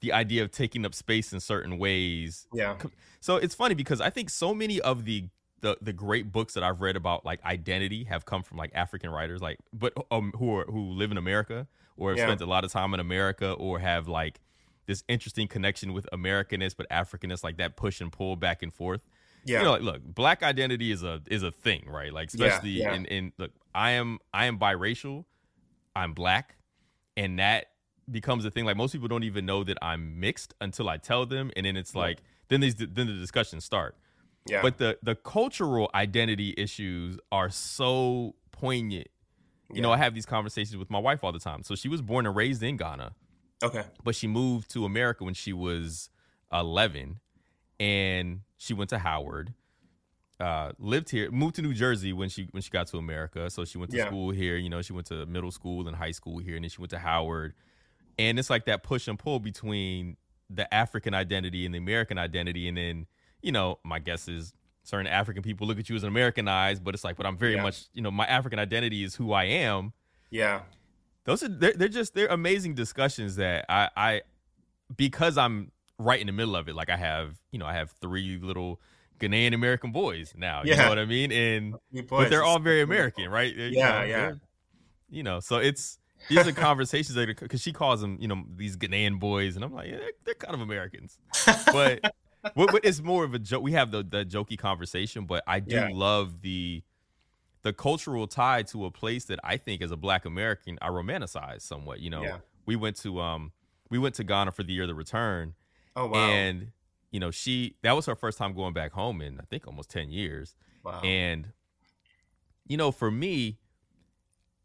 the idea of taking up space in certain ways yeah, so it's funny because i think so many of the the, the great books that i've read about like identity have come from like african writers like but um, who are who live in america or have Yeah. spent a lot of time in america or have like this interesting connection with americanness but africanness like that push and pull back and forth yeah, you know, like, look, black identity is a is a thing, right? Like, Yeah, especially yeah. in in look, I am I am biracial, I'm black, and that becomes a thing. Like most people don't even know that I'm mixed until I tell them, and then it's like then these then the discussions start. yeah, But the the cultural identity issues are so poignant. You know, I have these conversations with my wife all the time. So she was born and raised in Ghana okay, but she moved to America when she was 11 and she went to Howard uh, lived here, moved to New Jersey when she when she got to America. So she went to Yeah. school here. You know, she went to middle school and high school here, and then she went to Howard. And it's like that push and pull between the African identity and the American identity. And then, you know, my guess is certain African people look at you as an Americanized, but it's like, but I'm very Yeah. much, you know, my African identity is who I am. Yeah. Those are they're, they're just they're amazing discussions that I I because I'm right in the middle of it. Like I have, you know, I have three little Ghanaian American boys now. You Yeah. know what I mean? And but they're all very American, right? They're, you Yeah, know, yeah. You know, so it's these are conversations that because she calls them, you know, these Ghanaian boys, and I'm like, yeah, they're, they're kind of Americans, but. What, what- it's more of a joke. We have the the jokey conversation, but I do Yeah. love the the cultural tie to a place that I think as a Black American I romanticize somewhat. You know, Yeah. we went to um we went to Ghana for the year of the return, Oh wow. and you know she that was her first time going back home in I think almost ten years, wow. and you know for me,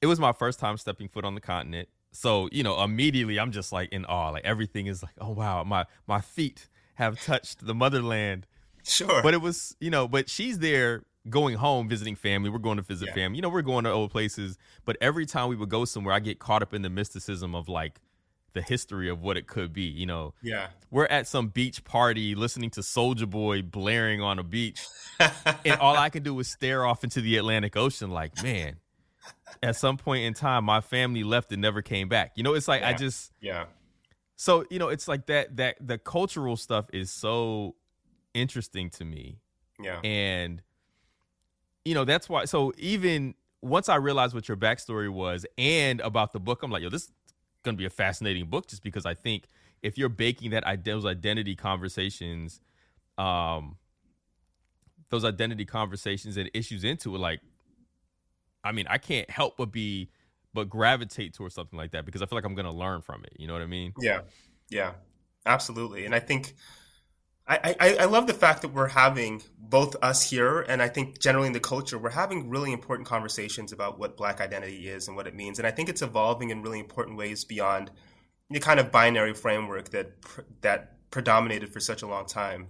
it was my first time stepping foot on the continent. So you know immediately I'm just like in awe. Like everything is like oh wow my my feet have touched the motherland sure. but it was you know but she's there going home visiting family we're going to visit Yeah. family you know we're going to old places but every time we would go somewhere i get caught up in the mysticism of like the history of what it could be you know yeah. we're at some beach party listening to soldier boy blaring on a beach and all i can do is stare off into the atlantic ocean like man at some point in time my family left and never came back you know it's like i just yeah. So you know it's like that that the cultural stuff is so interesting to me Yeah. and you know that's why so even once i realized what your backstory was and about the book i'm like yo this is gonna be a fascinating book just because i think if you're baking that those identity conversations um those identity conversations and issues into it like i mean i can't help but be but gravitate towards something like that because i feel like i'm gonna learn from it you know what i mean Yeah, yeah, absolutely. And I think I, I, I love the fact that we're having both us here and I think generally in the culture, we're having really important conversations about what Black identity is and what it means. And I think it's evolving in really important ways beyond the kind of binary framework that that predominated for such a long time.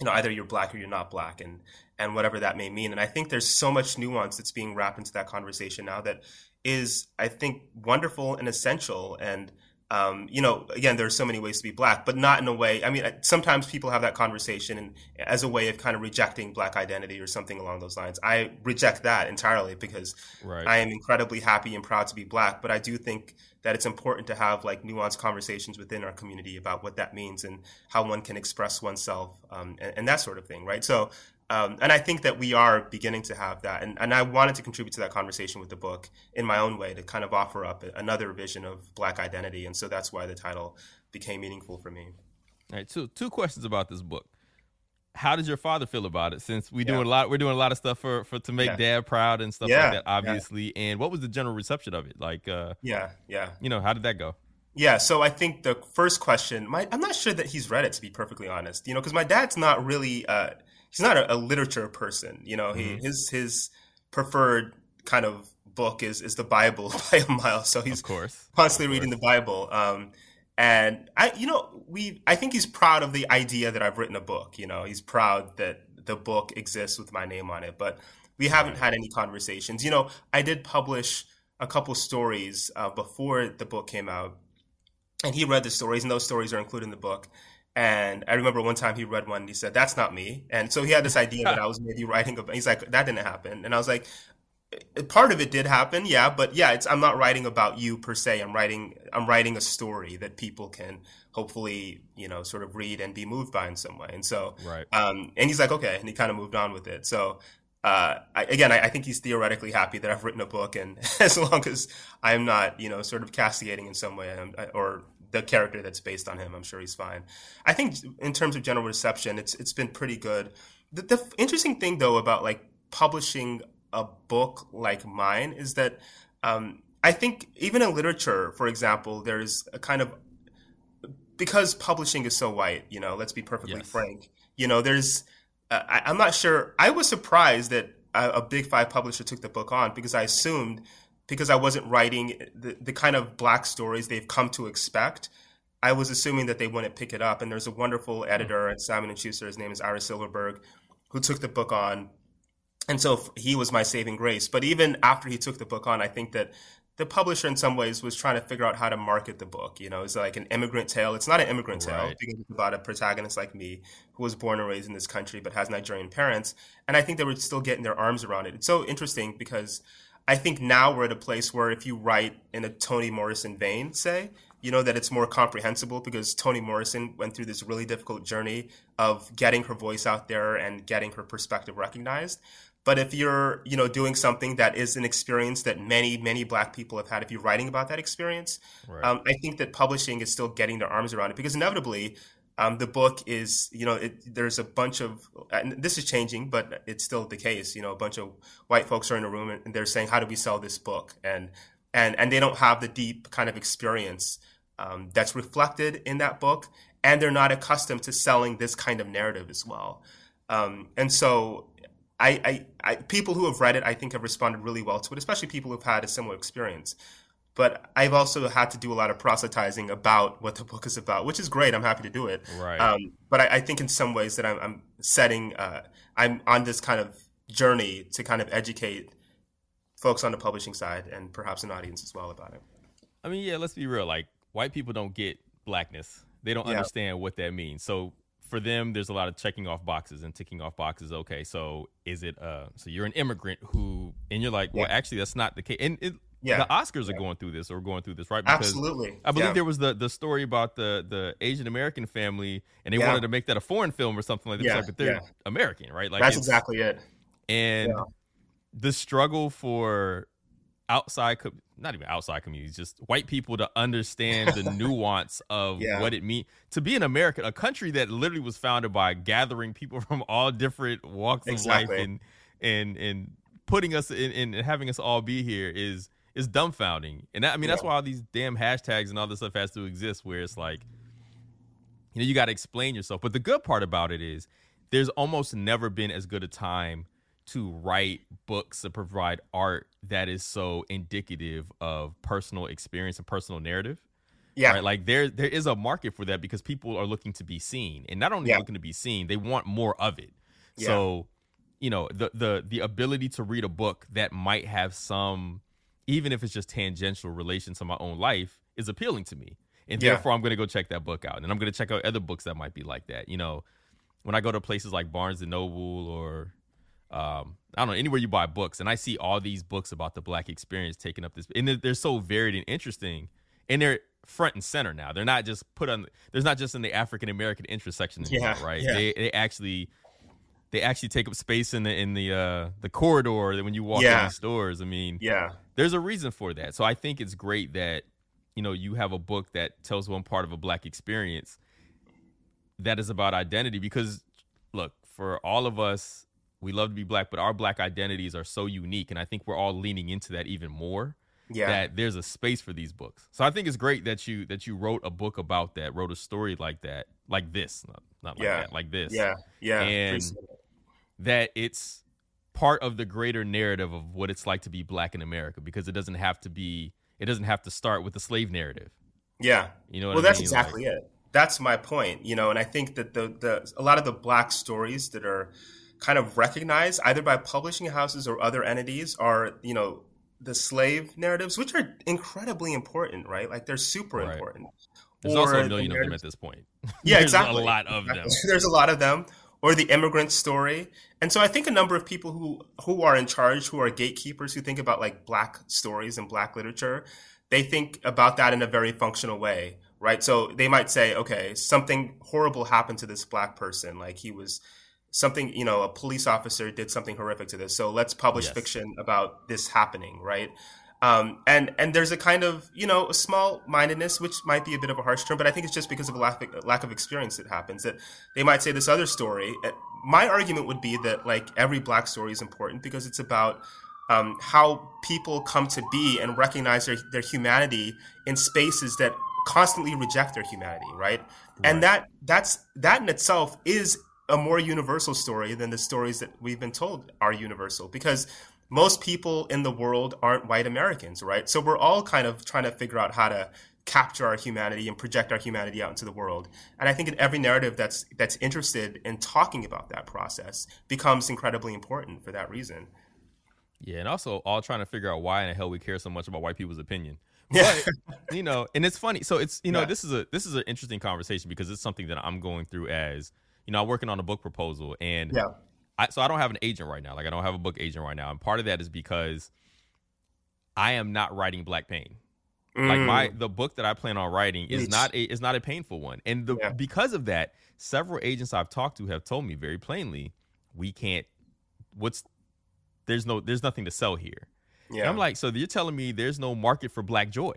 You know, either you're black or you're not black, and and whatever that may mean. And I think there's so much nuance that's being wrapped into that conversation now that is, I think, wonderful and essential. And um, you know, again, there are so many ways to be black, but not in a way. I mean, sometimes people have that conversation and as a way of kind of rejecting black identity or something along those lines. I reject that entirely because right I am incredibly happy and proud to be black, but I do think that it's important to have like nuanced conversations within our community about what that means and how one can express oneself um, and, and that sort of thing, right? So, um, and I think that we are beginning to have that, and, and I wanted to contribute to that conversation with the book in my own way to kind of offer up another vision of black identity, and so that's why the title became meaningful for me. All right, two two questions about this book. How does your father feel about it? Since we Yeah. doing a lot, we're doing a lot of stuff for for to make Yeah. dad proud and stuff Yeah, like that, obviously. And what was the general reception of it? Like, uh, Yeah, yeah. you know, how did that go? Yeah, so I think the first question, my, I'm not sure that he's read it to be perfectly honest. You know, because my dad's not really, uh, he's not a, a literature person. You know, he his his preferred kind of book is is the Bible by a mile. So he's Of course, constantly Of reading the. Bible. Um, and I, you know, we, I think he's proud of the idea that I've written a book. You know, he's proud that the book exists with my name on it. But we haven't had any conversations. You know, I did publish a couple stories uh, before the book came out, and he read the stories, and those stories are included in the book. And I remember one time he read one and he said, That's not me. And so he had this idea that I was maybe writing about he's like, That didn't happen. And I was like, part of it did happen, yeah, but yeah, it's I'm not writing about you per se. I'm writing I'm writing a story that people can hopefully, you know, sort of read and be moved by in some way. And so Right. um and he's like, Okay, and he kind of moved on with it. So uh, I, again, I, I think he's theoretically happy that I've written a book, and as long as I'm not, you know, sort of castigating in some way, um, or the character that's based on him, I'm sure he's fine. I think in terms of general reception, it's it's been pretty good. The, the interesting thing, though, about like publishing a book like mine is that um, I think even in literature, for example, there's a kind of because publishing is so white. You know, let's be perfectly Yes. frank. You know, there's uh, I, I'm not sure. I was surprised that a, a big five publisher took the book on because I assumed because I wasn't writing the, the kind of black stories they've come to expect. I was assuming that they wouldn't pick it up. And there's a wonderful mm-hmm. editor at Simon and Schuster. His name is Ira Silverberg, who took the book on and so he was my saving grace. But even after he took the book on, I think that the publisher in some ways was trying to figure out how to market the book. You know, it's like an immigrant tale. It's not an immigrant tale because it's about a protagonist like me who was born and raised in this country but has Nigerian parents. And I think they were still getting their arms around it. It's so interesting because I think now we're at a place where if you write in a Toni Morrison vein, say, you know that it's more comprehensible because Toni Morrison went through this really difficult journey of getting her voice out there and getting her perspective recognized. But if you're, you know, doing something that is an experience that many, many black people have had, if you're writing about that experience, Right. um, I think that publishing is still getting their arms around it because inevitably, um, the book is, you know, it, there's a bunch of, and this is changing, but it's still the case. You know, a bunch of white folks are in a room and they're saying, "How do we sell this book?" and and and they don't have the deep kind of experience um, that's reflected in that book, and they're not accustomed to selling this kind of narrative as well. Um, and so, I, I, I, people who have read it, I think, have responded really well to it, especially people who've had a similar experience. But I've also had to do a lot of proselytizing about what the book is about, which is great. I'm happy to do it. Right. Um, but I, I think in some ways that I'm, I'm setting, uh, I'm on this kind of journey to kind of educate folks on the publishing side and perhaps an audience as well about it. I mean, yeah, let's be real. Like white people don't get blackness. They don't Yeah. understand what that means. So for them, there's a lot of checking off boxes and ticking off boxes. Okay, so is it uh so you're an immigrant who and you're like, well, Yeah. actually that's not the case. And it, Yeah. the Oscars are going through this or going through this, right? Absolutely. I believe Yeah. there was the the story about the the Asian American family and they Yeah. wanted to make that a foreign film or something like that. Yeah, but they're yeah. American, right? Like That's exactly it. and Yeah. the struggle for outside not even outside communities just white people to understand the nuance of Yeah. what it means to be an american a country that literally was founded by gathering people from all different walks of life and and and putting us in and having us all be here is is dumbfounding and that, i mean that's why all these damn hashtags and all this stuff has to exist where it's like you know you got to explain yourself but the good part about it is there's almost never been as good a time to write books to provide art that is so indicative of personal experience and personal narrative Yeah. right like there there is a market for that because people are looking to be seen and not only Yeah. looking to be seen they want more of it Yeah. so you know the the the ability to read a book that might have some even if it's just tangential relation to my own life is appealing to me and Yeah. therefore i'm going to go check that book out and i'm going to check out other books that might be like that you know when i go to places like barnes and noble or um, I don't know anywhere you buy books, and I see all these books about the black experience taking up this, and they're, they're so varied and interesting, and they're front and center now. They're not just put on. There's not just in the African American interest section anymore, Yeah, right? yeah. They they actually they actually take up space in the in the uh, the corridor that when you walk Yeah. in the stores. I mean, Yeah. there's a reason for that. So I think it's great that you know you have a book that tells one part of a black experience that is about identity because look, for all of us, we love to be black, but our black identities are so unique and I think we're all leaning into that even more. Yeah. That there's a space for these books. So I think it's great that you that you wrote a book about that, wrote a story like that, like this, not, not like Yeah. that, like this Yeah. Yeah. And-. That it's part of the greater narrative of what it's like to be black in America because it doesn't have to be it doesn't have to start with the slave narrative. Yeah. You know what well, I that's mean? exactly it. That's my point, you know, and I think that the the a lot of the black stories that are kind of recognized either by publishing houses or other entities are, you know, the slave narratives, which are incredibly important, right? Like they're super Right. important. There's Or also a the million of them at this point. Yeah, There's exactly. A lot of them. There's a lot of them, or the immigrant story. And so I think a number of people who who are in charge, who are gatekeepers, who think about like black stories and black literature, they think about that in a very functional way, right? So they might say, okay, something horrible happened to this black person, like he was something, you know, a police officer did something horrific to this. So let's publish Yes. fiction about this happening, right? Um, and and there's a kind of you know a small mindedness, which might be a bit of a harsh term, but I think it's just because of a lack of, lack of experience that happens. That they might say this other story. Uh, My argument would be that like every black story is important because it's about um, how people come to be and recognize their, their humanity in spaces that constantly reject their humanity, right? And that that's that in itself is a more universal story than the stories that we've been told are universal because most people in the world aren't white Americans, right? So we're all kind of trying to figure out how to capture our humanity and project our humanity out into the world. And I think in every narrative that's that's interested in talking about that process becomes incredibly important for that reason. Yeah, and also all trying to figure out why in the hell we care so much about white people's opinion. Yeah. But you know, and it's funny. So it's you know, Yeah. this is a this is an interesting conversation because it's something that I'm going through as you know, I'm working on a book proposal and Yeah. I, so I don't have an agent right now. Like I don't have a book agent right now, and part of that is because I am not writing Black Pain. Like Mm. my the book that I plan on writing is not a is not a painful one, and the Yeah. because of that, several agents I've talked to have told me very plainly, we can't. What's there's no there's nothing to sell here. yeah. And I'm like, so you're telling me there's no market for Black joy?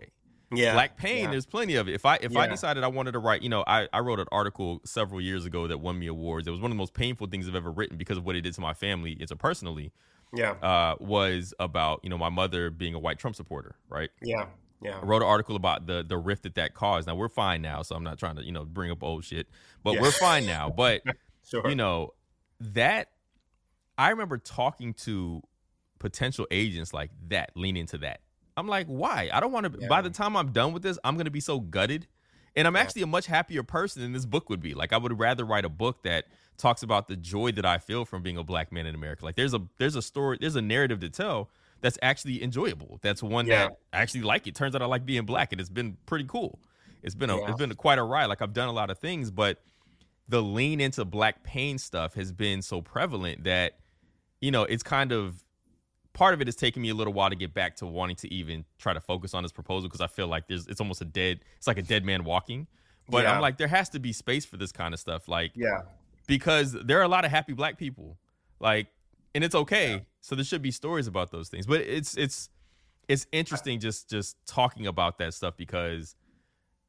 Yeah. Black pain, Yeah. there's plenty of it. If I if I decided I wanted to write, you know, I, I wrote an article several years ago that won me awards. It was one of the most painful things I've ever written because of what it did to my family, interpersonally. Yeah. Uh, was about you know my mother being a white Trump supporter, right? Yeah. Yeah. I wrote an article about the the rift that that caused. Now we're fine now, so I'm not trying to you know bring up old shit, but Yeah. we're fine now. But Sure. you know that I remember talking to potential agents like that, lean into that. I'm like, why? I don't want to. Yeah. By the time I'm done with this, I'm gonna be so gutted, and I'm actually a much happier person than this book would be. Like, I would rather write a book that talks about the joy that I feel from being a black man in America. Like, there's a there's a story, there's a narrative to tell that's actually enjoyable. That's one Yeah. that I actually like. It turns out I like being black, and it's been pretty cool. It's been a Yeah. it's been quite a ride. Like I've done a lot of things, but the lean into black pain stuff has been so prevalent that you know it's kind of part of it is taking me a little while to get back to wanting to even try to focus on this proposal because I feel like there's it's almost a dead it's like a dead man walking. But Yeah. I'm like there has to be space for this kind of stuff like Yeah. because there are a lot of happy black people like and it's okay. So there should be stories about those things. But it's it's it's interesting just just talking about that stuff because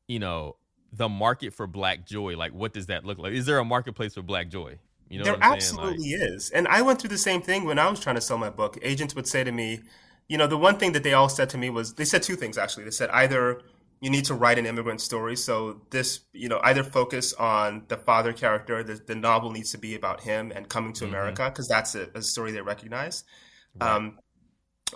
you know the market for black joy like what does that look like is there a marketplace for black joy you know there saying like absolutely is. And I went through the same thing when I was trying to sell my book. Agents would say to me, you know, the one thing that they all said to me was they said two things actually. They said either you need to write an immigrant story, so this, you know, either focus on the father character. The, the novel needs to be about him and coming to Mhm. America because that's a, a story they recognize. Um,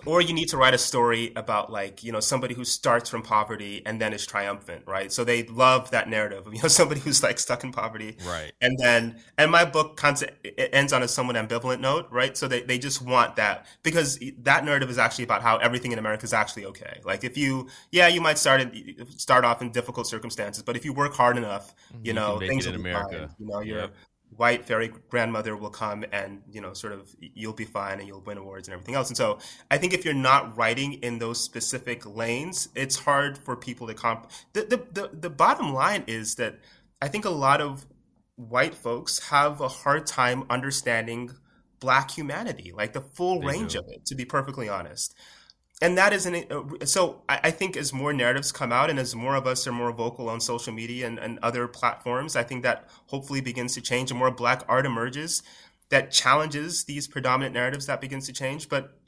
or you need to write a story about like you know somebody who starts from poverty and then is triumphant right so they love that narrative of you know somebody who's like stuck in poverty right and then and my book of it ends on a somewhat ambivalent note right so they, they just want that because that narrative is actually about how everything in america is actually okay like if you yeah you might start in, start off in difficult circumstances but if you work hard enough mm-hmm. you, You know things will in be America. fine. you know your Yep. White fairy grandmother will come and you know sort of you'll be fine and you'll win awards and everything else and so i think if you're not writing in those specific lanes it's hard for people to comp the, the, the, the bottom line is that i think a lot of white folks have a hard time understanding black humanity like the full They range do. of it to be perfectly honest and that isn't uh, so I, think as more narratives come out and as more of us are more vocal on social media and, and other platforms i think that hopefully begins to change and more black art emerges that challenges these predominant narratives that begins to change. But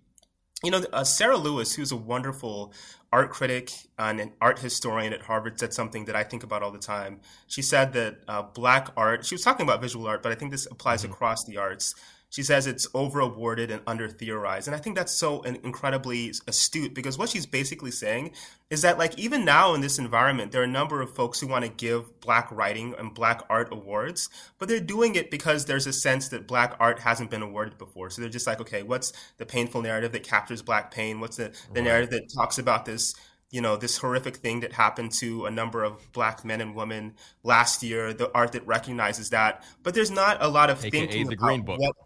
you know uh, sarah lewis who's a wonderful art critic and an art historian at harvard said something that i think about all the time. She said that uh, black art she was talking about visual art but i think this applies across the arts she says it's over awarded and under theorized and i think that's so incredibly astute because what she's basically saying is that like even now in this environment there are a number of folks who want to give black writing and black art awards but they're doing it because there's a sense that black art hasn't been awarded before. So they're just like okay what's the painful narrative that captures black pain? What's the, the narrative that talks about this you know this horrific thing that happened to a number of black men and women last year the art that recognizes that? But there's not a lot of AKA thinking the Green Book. what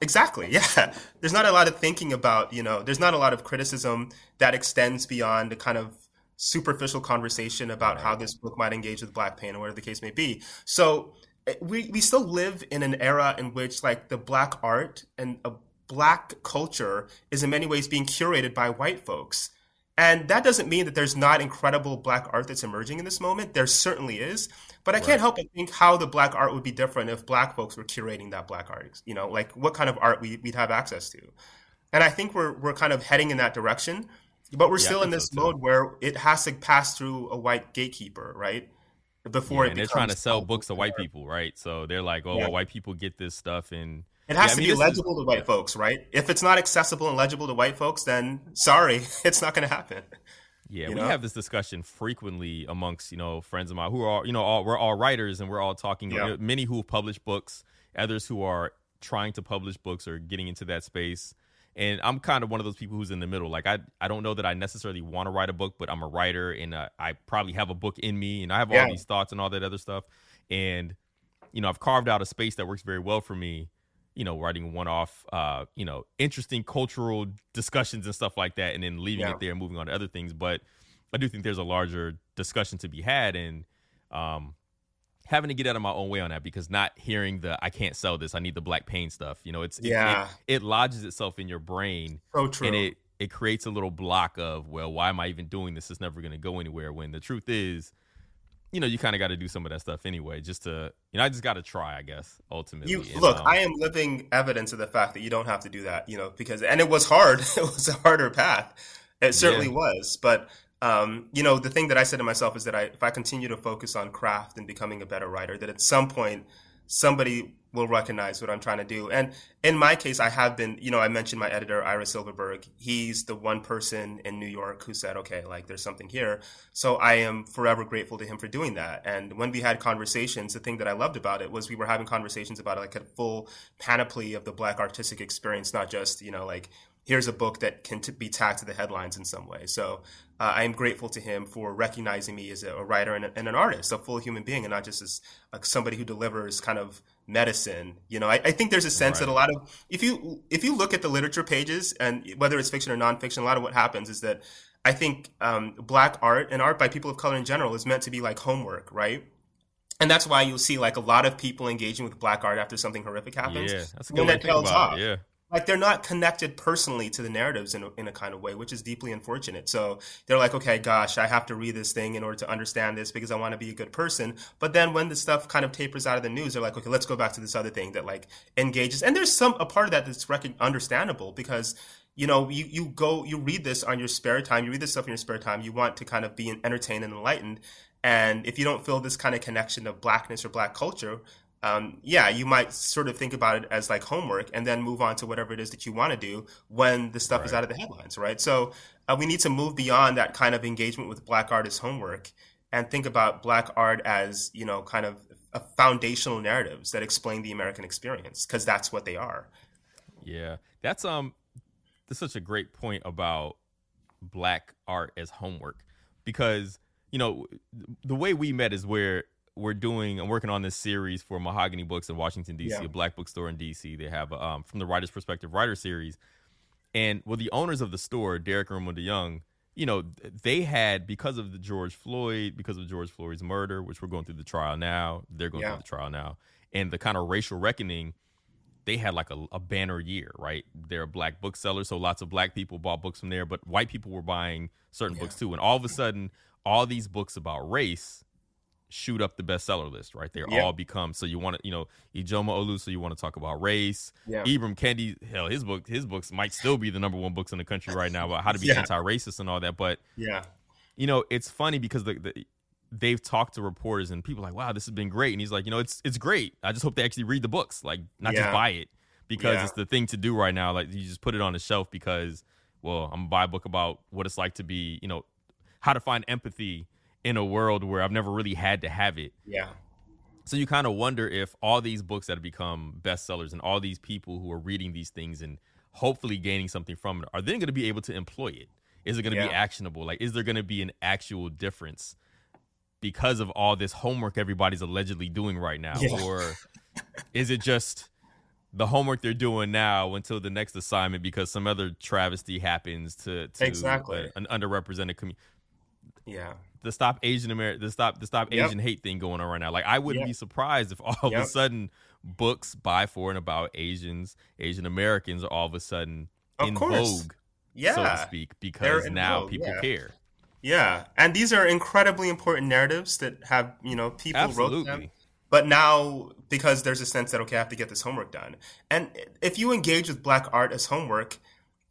Exactly. Yeah. There's not a lot of thinking about, you know, there's not a lot of criticism that extends beyond the kind of superficial conversation about how this book might engage with black pain or whatever the case may be. So eh, we, we still live in an era in which like the black art and a black culture is in many ways being curated by white folks. And that doesn't mean that there's not incredible black art that's emerging in this moment. There certainly is. But I can't help but think how the black art would be different if black folks were curating that black art. You know, like what kind of art we, we'd have access to. And I think we're, we're kind of heading in that direction. But we're Yeah, still in this so, mode where it has to pass through a white gatekeeper, right? Before Yeah, it and they're trying to sell books to white people right so they're like oh Yeah. well white people get this stuff and It Yeah, has I to mean, be this is- legible to white folks, right? If it's not accessible and legible to white folks, then sorry, it's not going to happen. Yeah, you we know? have this discussion frequently amongst you know friends of mine who are you know all we're all writers and we're all talking. Yeah. Many who have published books, others who are trying to publish books or getting into that space. And I'm kind of one of those people who's in the middle. Like I, I don't know that I necessarily want to write a book, but I'm a writer and uh, I probably have a book in me, and I have Yeah. all these thoughts and all that other stuff. And you know, I've carved out a space that works very well for me. You know, writing one-off, uh, you know, interesting cultural discussions and stuff like that, and then leaving Yeah. it there and moving on to other things. But I do think there's a larger discussion to be had, and um, having to get out of my own way on that because not hearing the "I can't sell this, I need the black pain" stuff. You know, it's it- Yeah. it, it lodges itself in your brain, So true. and it it creates a little block of well, why am I even doing this? It's never going to go anywhere. When the truth is, you know, you kind of got to do some of that stuff anyway, just to you know, I just got to try, I guess. Ultimately, You And, look, um, I am living evidence of the fact that you don't have to do that, you know, because and it was hard. It was a harder path. It certainly Yeah. was, but um, you know, the thing that I said to myself is that I, if I continue to focus on craft and becoming a better writer, that at some point somebody will recognize what I'm trying to do. And in my case, I have been, you know, I mentioned my editor, Ira Silverberg. He's the one person in New York who said, okay, like there's something here. So I am forever grateful to him for doing that. And when we had conversations, the thing that I loved about it was we were having conversations about like a full panoply of the Black artistic experience, not just, you know, like here's a book that can t- be tagged to the headlines in some way. So uh, I am grateful to him for recognizing me as a, a writer and, a, and, an artist, a full human being, and not just as somebody who delivers kind of medicine. You know, I, I think there's a sense Right. that a lot of if you if you look at the literature pages and whether it's fiction or nonfiction, a lot of what happens is that I think um, black art and art by people of color in general is meant to be like homework, right? And that's why you'll see like a lot of people engaging with black art after something horrific happens. yeah, that's a good that about off. Yeah. Like they're not connected personally to the narratives in a, in a kind of way, which is deeply unfortunate. So they're like, okay, gosh, I have to read this thing in order to understand this because I want to be a good person. But then when the stuff kind of tapers out of the news, they're like, okay, let's go back to this other thing that like engages. And there's some a part of that that's rec- understandable because you know you you go you read this on your spare time, you read this stuff in your spare time. You want to kind of be entertained and enlightened. And if you don't feel this kind of connection of blackness or black culture, um, yeah, you might sort of think about it as like homework and then move on to whatever it is that you want to do when the stuff is out of the headlines, right? So uh, we need to move beyond that kind of engagement with black art as homework and think about black art as, you know, kind of foundational narratives that explain the American experience because that's what they are. Yeah, that's um, that's such a great point about black art as homework because you know the way we met is where we're doing I'm working on this series for Mahogany Books in Washington D.C., Yeah. a black bookstore in D.C. They have a, um from the writer's perspective writer series, and well, the owners of the store, Derrick and Ramunda Young, you know, they had because of the George Floyd, because of George Floyd's murder, which we're going through the trial now, they're going Yeah. through the trial now, and the kind of racial reckoning they had like a, a banner year, right? They're a black bookseller, so lots of black people bought books from there, but white people were buying certain Yeah. books too. And all of a sudden, all these books about race shoot up the bestseller list, right? They Yeah. all become so you want to, you know, Ijeoma Oluo, so you want to talk about race. Yeah. Ibram Kendi, hell, his book, his books might still be the number one books in the country right now about how to be Yeah. anti-racist and all that. But Yeah. you know, it's funny because the, the they've talked to reporters and people are like, wow, this has been great. And he's like, you know, it's it's great. I just hope they actually read the books, like not Yeah. just buy it because Yeah. it's the thing to do right now. Like you just put it on the shelf because, well, I'm gonna buy a book about what it's like to be, you know, how to find empathy in a world where I've never really had to have it. Yeah. So you kind of wonder if all these books that have become bestsellers and all these people who are reading these things and hopefully gaining something from it are then going to be able to employ it. Is it going to be actionable? Like, is there going to be an actual difference because of all this homework everybody's allegedly doing right now, Yeah. or is it just the homework they're doing now until the next assignment because some other travesty happens to, to Exactly. a- an underrepresented community? Yeah. The stop Asian American, the stop the stop Yep. Asian hate thing going on right now. Like I wouldn't Yep. be surprised if all of a sudden books by for and about Asians, Asian Americans are all of a sudden Of in course. vogue, Yeah. so to speak, because now vogue, people yeah. care. Yeah, and these are incredibly important narratives that have you know people wrote them. But now, because there's a sense that okay, I have to get this homework done, and if you engage with black art as homework,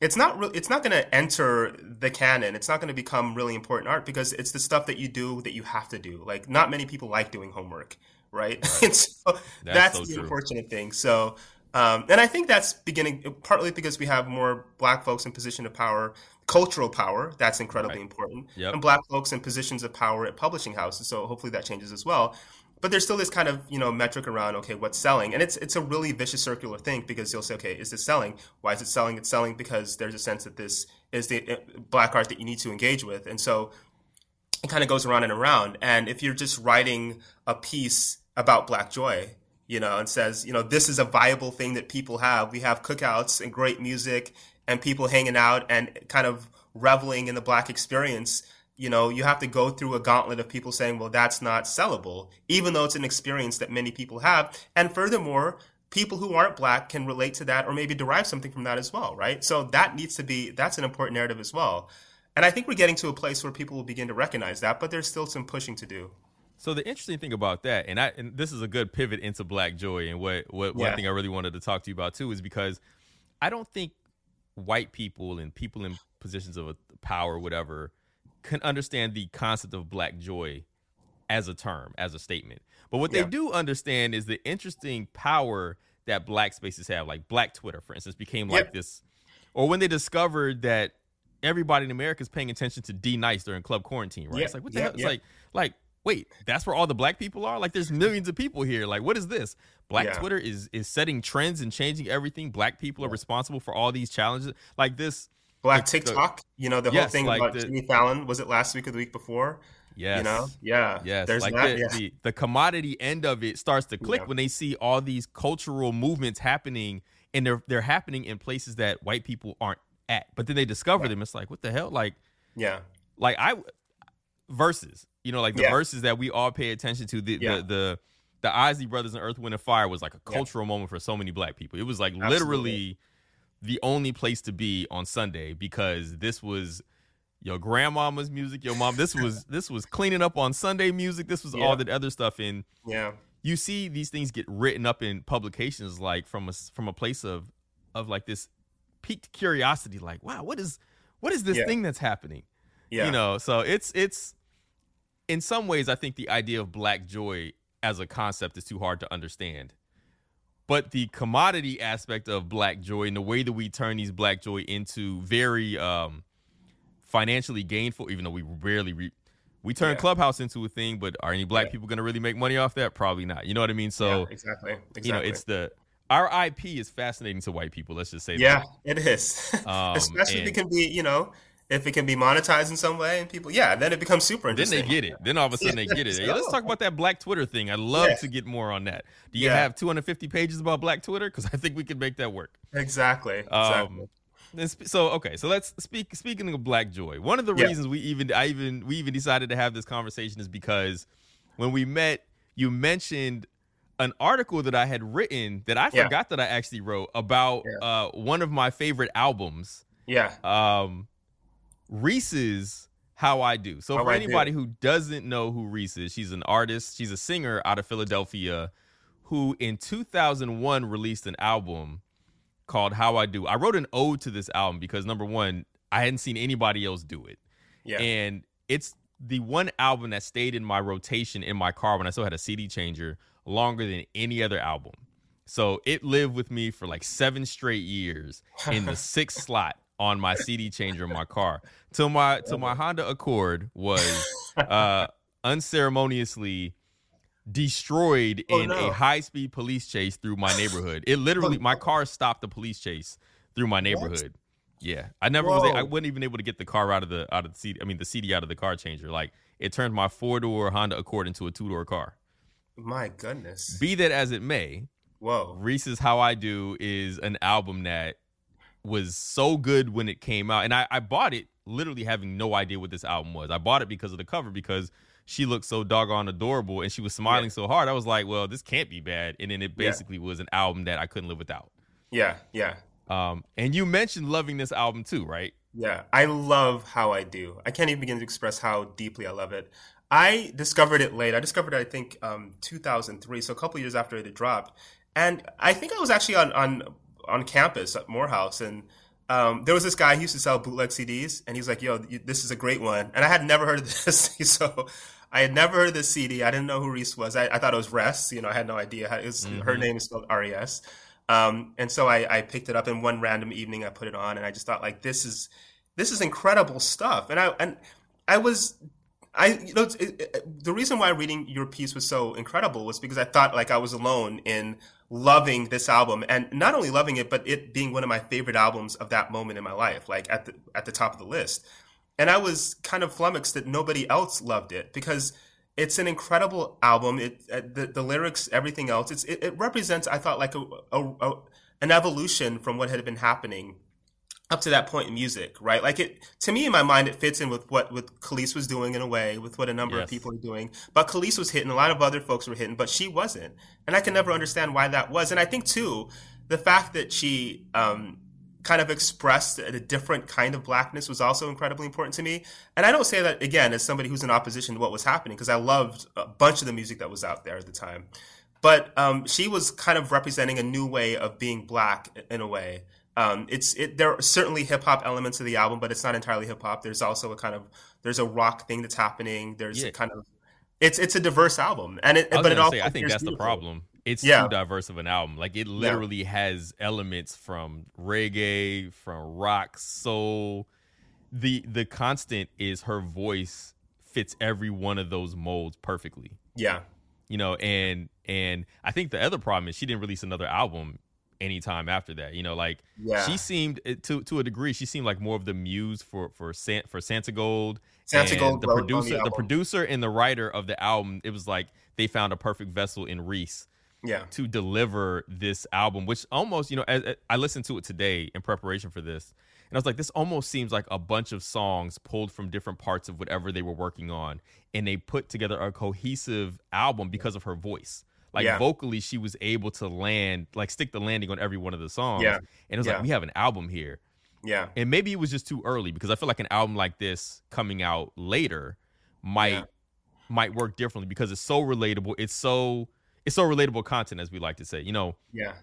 it's not re- it's not going to enter the canon. It's not going to become really important art because it's the stuff that you do that you have to do. Like, not many people like doing homework, right? and so that's, so the true. unfortunate thing. So. Um, and I think that's beginning partly because we have more black folks in position of power, cultural power. That's incredibly Right. important, Yep. and black folks in positions of power at publishing houses. So hopefully that changes as well. But there's still this kind of you know metric around okay what's selling, and it's it's a really vicious circular thing because you'll say okay is this selling? Why is it selling? It's selling because there's a sense that this is the uh, black art that you need to engage with, and so it kind of goes around and around. And if you're just writing a piece about Black Joy, you know, and says, you know, this is a viable thing that people have. We have cookouts and great music and people hanging out and kind of reveling in the Black experience. You know, you have to go through a gauntlet of people saying, well, that's not sellable, even though it's an experience that many people have. And furthermore, people who aren't black can relate to that or maybe derive something from that as well, right? So that needs to be, that's an important narrative as well. And I think we're getting to a place where people will begin to recognize that, but there's still some pushing to do. So the interesting thing about that, and I and this is a good pivot into Black Joy, and what what one thing I really wanted to talk to you about too is because I don't think white people and people in positions of power, whatever, can understand the concept of Black Joy as a term, as a statement. But what Yeah. they do understand is the interesting power that black spaces have, like Black Twitter, for instance, became like Yep. this, or when they discovered that everybody in America is paying attention to D Nice during club quarantine, right? Yeah, It's like what the yeah, hell? It's like like wait, that's where all the black people are? Like there's millions of people here. Like what is this? Black Yeah. Twitter is is setting trends and changing everything. Black people are responsible for all these challenges. Like this Black The- the- TikTok, you know, the whole Yes, thing like about the- Jimmy Fallon, was it last week or the week before? yes. You know? Yeah. Yes, There's like that. the, yeah. the the commodity end of it starts to click Yeah. when they see all these cultural movements happening, and they're they're happening in places that white people aren't at. But then they discover them. It's like what the hell? Like yeah. like I Verzuz, you know, like the Yeah. Verzuz that we all pay attention to. The Yeah. the the the Isley Brothers and Earth, Wind and Fire was like a Yeah. cultural moment for so many black people. It was like Absolutely. literally the only place to be on Sunday because this was your grandmama's music, your mom. This was this was cleaning up on Sunday music. This was Yeah. all the other stuff in Yeah. you see these things get written up in publications like from a from a place of of like this piqued curiosity like wow what is what is this Yeah. thing that's happening Yeah. you know so it's it's in some ways i think the idea of black joy as a concept is too hard to understand but the commodity aspect of black joy and the way that we turn these black joy into very um financially gainful even though we rarely re- we turn Yeah. clubhouse into a thing but are any black Yeah. people going to really make money off that probably not you know what i mean so yeah, exactly. Exactly. you know it's the our ip is fascinating to white people let's just say Yeah, that it is. Um, Especially if it can be, you know, if it can be monetized in some way and people, yeah, then it becomes super then they get it. Then all of a sudden they get it. Hey, let's talk about that Black Twitter thing. I'd love Yeah. to get more on that. Do you Yeah. have 250 pages about Black Twitter? Because I think we could make that work. Exactly. Exactly. Um, sp- so okay, so let's speak. Speaking of Black Joy, one of the reasons we even I even we even decided to have this conversation is because when we met, you mentioned an article that I had written that I forgot that I actually wrote about uh, one of my favorite albums. yeah. um Res' How I Do. So How for I Do. anybody who doesn't know who Res is, she's an artist, she's a singer out of Philadelphia who in 2001 released an album called How I Do. I wrote an ode to this album because number 1, I hadn't seen anybody else do it. Yeah. And it's the one album that stayed in my rotation in my car when I still had a CD changer longer than any other album. So it lived with me for like seven straight years in the sixth slot on my CD changer in my car. Till my till my Honda Accord was uh unceremoniously destroyed Oh, in no. a high speed police chase through my neighborhood. It literally my car stopped the police chase through my neighborhood. Yeah, I never was. I wasn't even able to get the car out of the out of the CD. I mean, the CD out of the car changer. Like it turned my four door Honda Accord into a two door car. My goodness. Be that as it may, Whoa. Res' How I Do is an album that was so good when it came out. And I, I bought it literally having no idea what this album was. I bought it because of the cover because she looked so doggone adorable and she was smiling Yeah. so hard. I was like, well, this can't be bad. And then it Yeah. basically was an album that I couldn't live without. Yeah. Yeah. Um, and you mentioned loving this album too, right? Yeah, I love how I do. I can't even begin to express how deeply I love it. I discovered it late. I discovered it, I think, um, 2003, so a couple years after it had dropped. And I think I was actually on on on campus at Morehouse, and um, there was this guy who used to sell bootleg CDs, and he's like, "Yo, this is a great one." And I had never heard of this, so I had never heard of this CD. I didn't know who Res was. I, I thought it was Ress. You know, I had no idea. How, was, Her name is spelled R E S. Um, and so I, I picked it up in one random evening. I put it on, and I just thought like this is this is incredible stuff. And I and I was I you know it, it, the reason why reading your piece was so incredible was because I thought like I was alone in loving this album and not only loving it but it being one of my favorite albums of that moment in my life like at the at the top of the list. And I was kind of flummoxed that nobody else loved it because it's an incredible album. It uh, the, the lyrics, everything else. It's it, it represents. I thought like a, a, a, an evolution from what had been happening up to that point in music, right? Like it to me in my mind, it fits in with what with Kelis was doing in a way, with what a number Yes. of people are doing. But Kelis was hitting, a lot of other folks were hitting, but she wasn't, and I can never understand why that was. And I think too, the fact that she um, kind of expressed a different kind of blackness was also incredibly important to me. And I don't say that again as somebody who's in opposition to what was happening because I loved a bunch of the music that was out there at the time. But um, she was kind of representing a new way of being black in a way. Um, it's it, there are certainly hip hop elements of the album, but it's not entirely hip hop. There's also a kind of there's a rock thing that's happening. There's Yeah. a kind of it's it's a diverse album, and it I was but it also I think that's the problem. It's Yeah. too diverse of an album. Like it literally has elements from reggae, from rock, soul. The the constant is her voice fits every one of those molds perfectly. Yeah, You know, and and I think the other problem is she didn't release another album anytime after that. You know, like Yeah. she seemed eh, to to a degree she seemed like more of the muse for for San, for Santigold. Santa Gold the on the producer, the producer and the writer of the album. It was like they found a perfect vessel in Res yeah, to deliver this album, which almost, you know, as, as I listened to it today in preparation for this, and I was like, this almost seems like a bunch of songs pulled from different parts of whatever they were working on, and they put together a cohesive album because of her voice. Like Yeah. vocally, she was able to land, like stick the landing on every one of the songs. Yeah. And it was Yeah. like, we have an album here. yeah, And maybe it was just too early because I feel like an album like this coming out later might Yeah. might work differently because it's so relatable. It's so it's so relatable content as we like to say. You know, yeah,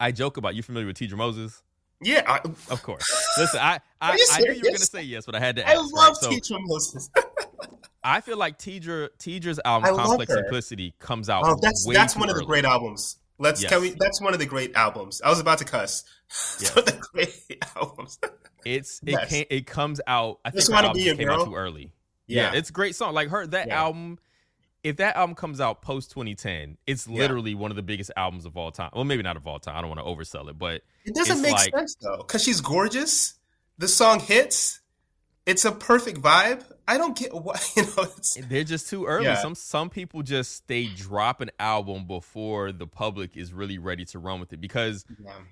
I joke about you familiar with Teedra Moses? Yeah. I, Of course. Listen, I I, I knew you were gonna say yes, but I had to Ask, I love right? So Teedra Moses. I feel like Teedra Teedra's album Complex. Simplicity comes out. Oh, that's that's one of the great albums. Let's Yes. can we? That's one of the great albums. I was about to cuss. Yes. one of the great albums. It's it Yes. can it comes out. I Just think her Wanna album came Girl? out too early. Yeah. it's a great song. Like her that Yeah. album. If that album comes out post 2010, it's Yeah. literally one of the biggest albums of all time. Well, maybe not of all time. I don't want to oversell it, but it doesn't make like- sense though, because she's gorgeous. The song hits. It's a perfect vibe. I don't get what you know. It's, they're just too early. Yeah. Some some people just they drop an album before the public is really ready to run with it because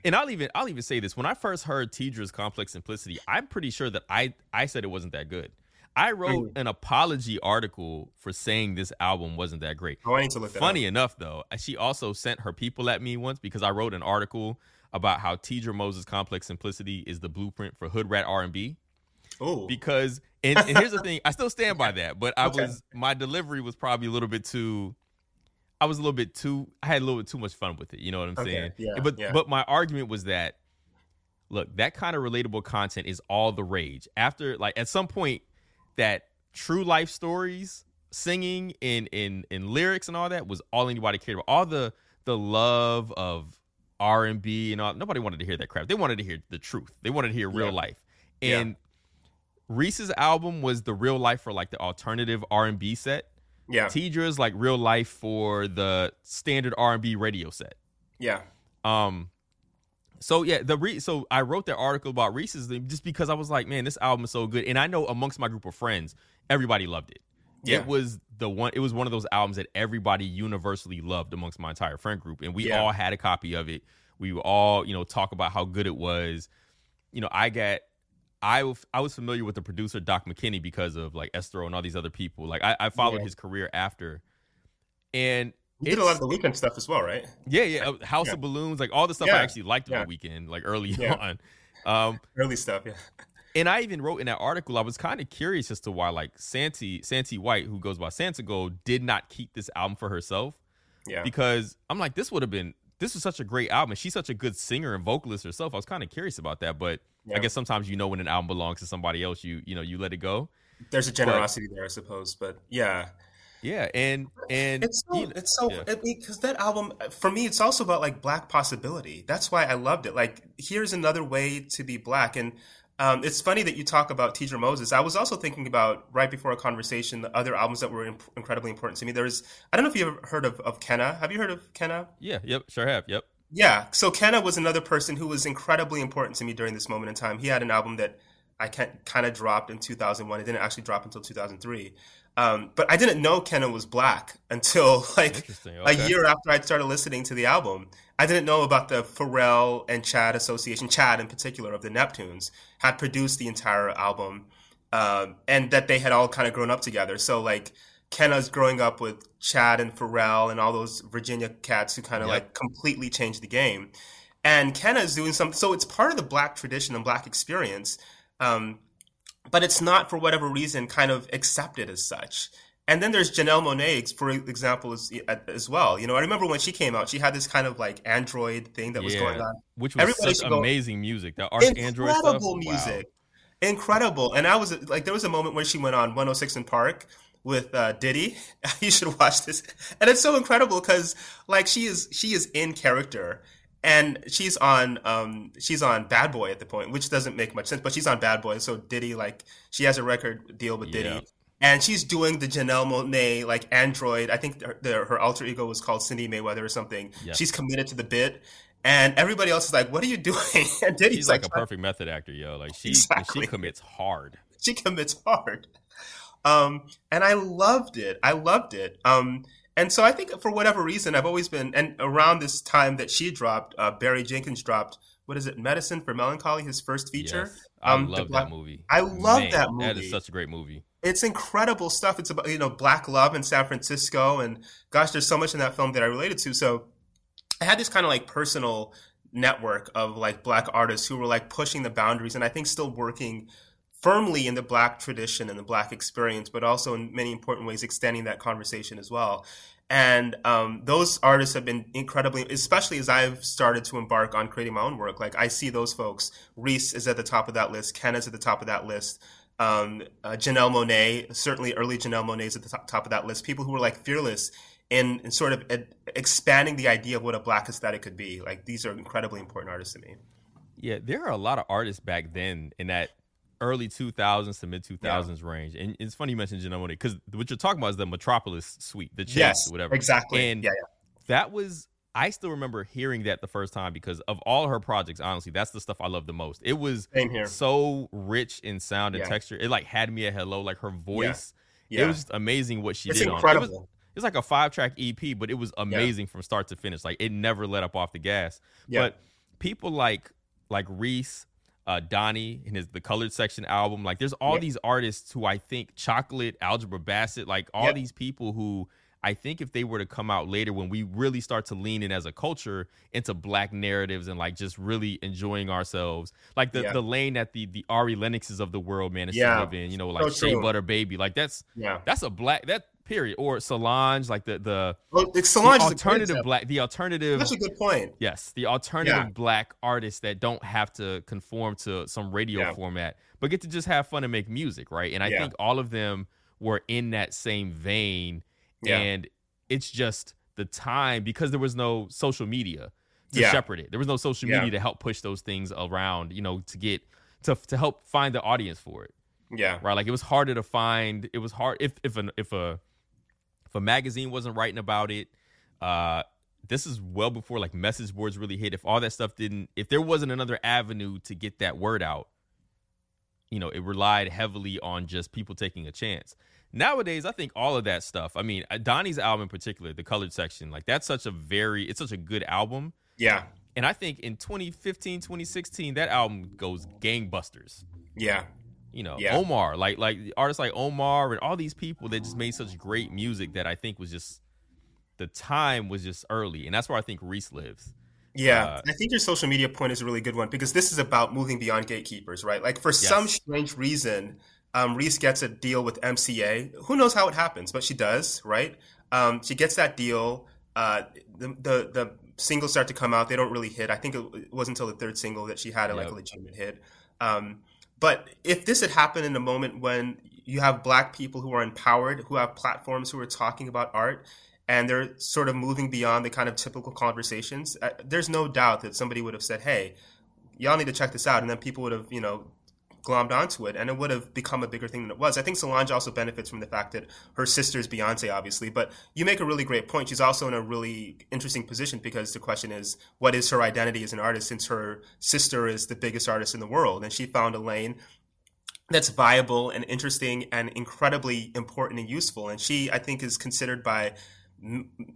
and I'll even I'll even say this when I first heard Teedra's Complex Simplicity, I'm pretty sure that I I said it wasn't that good. I wrote Mm. an apology article for saying this album wasn't that great. oh, I need to look Funny up. enough though, she also sent her people at me once because I wrote an article about how Teedra Moses Complex Simplicity is the blueprint for hood rat R&B Oh, because and, and here's the thing i still stand by that but i Okay. was my delivery was probably a little bit too i was a little bit too i had a little bit too much fun with it you know what i'm Okay, saying yeah, but yeah. but my argument was that look that kind of relatable content is all the rage after like at some point that true life stories singing in in in lyrics and all that was all anybody cared about. All the the love of r&b and all nobody wanted to hear that crap. They wanted to hear the truth. They wanted to hear real Yeah. life. Yeah. and Res' album was the real life for like the alternative r&b set. Yeah, Teedra's like real life for the standard r&b radio set. Yeah, um, so yeah, the re- so I wrote that article about Res' just because I was like, man, this album is so good, and I know amongst my group of friends, everybody loved it. Yeah. It was the one. It was one of those albums that everybody universally loved amongst my entire friend group, and we Yeah. all had a copy of it. We all, you know, talk about how good it was. You know, I got. I, I was familiar with the producer Doc McKinney because of like Esthero and all these other people. Like I, I followed Yeah. his career after, and you did a lot of the Weeknd stuff as well, right? yeah, yeah. uh, House Yeah. of Balloons, like all the stuff I actually liked on Yeah. the Weeknd, like early Yeah. on. Um, Early stuff, yeah. and I even wrote in that article, I was kind of curious as to why, like Santi Santi White, who goes by Santigold, did not keep this album for herself. Yeah. Because I'm like, this would have been this was such a great album. She's such a good singer and vocalist herself. I was kind of curious about that, but Yeah. I guess sometimes you know when an album belongs to somebody else, you you know you let it go. There's a generosity there, I suppose, but yeah. Yeah, and and It's so you know- it's so yeah. because that album for me it's also about like black possibility. That's why I loved it. Like here's another way to be black, and um, it's funny that you talk about Teedra Moses. I was also thinking about right before a conversation the other albums that were imp- incredibly important to me. There's I don't know if you ever heard of, of Kenna. Have you heard of Kenna? yeah, yep, sure have, yep. Yeah. So Kenna was another person who was incredibly important to me during this moment in time. He had an album that I kind of dropped in 2001. It didn't actually drop until 2003. Um, but I didn't know Kenna was black until like Interesting, a year after I started listening to the album. I didn't know about the Pharrell and Chad Association, Chad in particular of the Neptunes, had produced the entire album, um, and that they had all kind of grown up together. So like Kenna's growing up with Chad and Pharrell and all those Virginia cats who kind of Yep. like completely changed the game. And Kenna's doing something, so it's part of the black tradition and black experience, um, but it's not for whatever reason kind of accepted as such. And then there's Janelle Monáe, for example, as, as well. You know, I remember when she came out, she had this kind of like Android thing that was yeah, going on. which was Everybody such should go- amazing music. The Arch Android stuff, incredible wow. music incredible and i was like there was a moment when she went on 106 in park with uh, diddy you should watch this and it's so incredible because like she is she is in character and she's on um she's on bad boy at the point which doesn't make much sense but she's on bad boy so diddy like she has a record deal with diddy Yeah. and she's doing the Janelle Monáe like android. I think her, the, her alter ego was called Cindi Mayweather or something. Yes. She's committed to the bit, and everybody else is like, "What are you doing?" And Diddy's She's like a perfect method actor, yo. Like she Exactly. she commits hard. she commits hard. Um, and I loved it. I loved it. Um, and so I think for whatever reason, I've always been, and around this time that she dropped, uh, Barry Jenkins dropped, what is it, Medicine for Melancholy, his first feature. Yes. I Um, love Black- that movie. I love Man, that That movie. That is such a great movie. It's incredible stuff. It's about, you know, black love in San Francisco. And gosh, there's so much in that film that I related to. So I had this kind of like personal network of like black artists who were like pushing the boundaries and I think still working firmly in the black tradition and the black experience, but also in many important ways extending that conversation as well. And um, those artists have been incredibly, especially as I've started to embark on creating my own work. Like I see those folks. Res is at the top of that list. Ken is at the top of that list. Um, uh, Janelle Monáe, certainly early Janelle Monáe is at the top, top of that list. People who were like fearless in, in sort of ed- expanding the idea of what a black aesthetic could be. Like these are incredibly important artists to me. Yeah, there are a lot of artists back then in that early 2000s to mid 2000s range. And it's funny you mentioned Janelle Monáe because what you're talking about is the Metropolis suite, the Chase, yes, whatever. exactly. And yeah, yeah. that was I still remember hearing that the first time because of all her projects, honestly, that's the stuff I love the most. It was so rich in sound and Yeah. texture. It like had me at hello, like her voice. Yeah. It was just amazing what she It's did on it. incredible. It was, it's like a five track EP, but it was amazing from start to finish. Like it never let up off the gas. Yeah. But people like like Res, uh, Donnie, and his the Colored Section album. Like there's all Yeah. these artists who I think Chocolate, Algebra Blessett, like all Yeah. these people who I think if they were to come out later when we really start to lean in as a culture into black narratives and like just really enjoying ourselves, like the, Yeah. the lane that the the Ari Lennoxes of the world managed Yeah. to live in, you know, like So Shea. Butter Baby, like that's Yeah. that's a black that period or Solange, like the the, Well, it's Solange alternative black, the alternative That's a good point. Yes, the alternative Yeah. black artists that don't have to conform to some radio Yeah. format, but get to just have fun and make music, right? And I Yeah. think all of them were in that same vein. And it's just the time because there was no social media to shepherd it. There was no social media to help push those things around, you know, to get to to help find the audience for it Yeah. right? Like it was harder to find. It was hard if if an if a if a magazine wasn't writing about it. Uh, this is well before like message boards really hit. If all that stuff didn't, if there wasn't another avenue to get that word out, you know, it relied heavily on just people taking a chance. Nowadays, I think all of that stuff. I mean, uh, Donnie's album in particular, the colored section, like that's such a very, it's such a good album. Yeah. And I think in 2015, 2016, that album goes gangbusters Yeah. You know Yeah. omar like like artists like omar and all these people that just made such great music that i think was just the time was just early and that's where i think Res lives Yeah, Uh, I think your social media point is a really good one because this is about moving beyond gatekeepers, right? Like for some strange reason, um, Res gets a deal with MCA. Who knows how it happens, but she does, right? Um, she gets that deal. Uh, the, the the singles start to come out. They don't really hit. I think it, it wasn't until the third single that she had a, like a legitimate hit. Um, but if this had happened in a moment when you have black people who are empowered, who have platforms, who are talking about art, and they're sort of moving beyond the kind of typical conversations. Uh, there's no doubt that somebody would have said, "Hey, y'all need to check this out," and then people would have, you know, glommed onto it, and it would have become a bigger thing than it was. I think Solange also benefits from the fact that her sister is Beyonce, obviously. But you make a really great point. She's also in a really interesting position because the question is, what is her identity as an artist? Since her sister is the biggest artist in the world, and she found a lane that's viable and interesting and incredibly important and useful. And she, I think, is considered by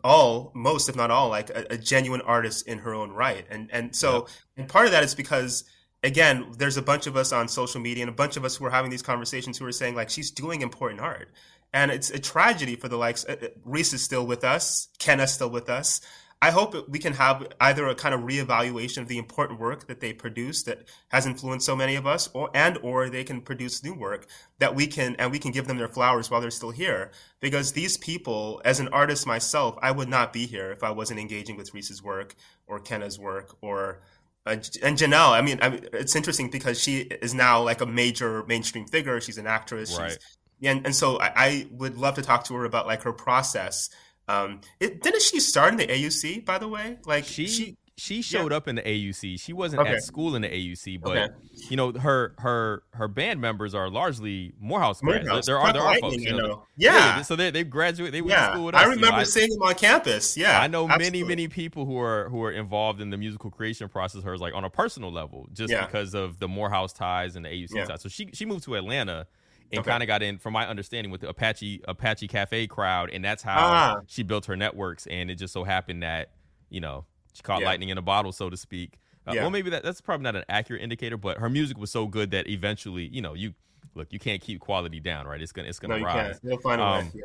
all most if not all like a, a, genuine artist in her own right and and so and part of that is because again there's a bunch of us on social media and a bunch of us who are having these conversations who are saying like she's doing important art and it's a tragedy for the likes uh, uh Res is still with us kenna's still with us I hope we can have either a kind of reevaluation of the important work that they produce that has influenced so many of us, or and or they can produce new work that we can and we can give them their flowers while they're still here. Because these people, as an artist myself, I would not be here if I wasn't engaging with Res' work or Kenna's work or uh, and Janelle. I mean, I mean, it's interesting because she is now like a major mainstream figure. She's an actress. Right. She's, and, and so I, I would love to talk to her about like her process um, it, didn't she start in the AUC, by the way? Like she she, she showed yeah. up in the AUC. She wasn't okay. at school in the AUC, but okay. you know her her her band members are largely Morehouse grads. Morehouse. There are there are folks, you know. know. Yeah. yeah. so they they graduated. They went yeah. to school with us. I remember you know, seeing them on campus. Yeah, I know absolutely. many many people who are who are involved in the musical creation process. Hers like on a personal level, just because of the Morehouse ties and the AUC ties. So she she moved to Atlanta and Okay. kind of got in, from my understanding, with the Apache Apache Cafe crowd, and that's how Ah. she built her networks. And it just so happened that you know she caught Yeah. lightning in a bottle, so to speak. Uh, Yeah. Well, maybe that, that's probably not an accurate indicator, but her music was so good that eventually, you know, you look, you can't keep quality down, right? It's gonna it's gonna you rise. can't. You'll find a Um, way. Yeah.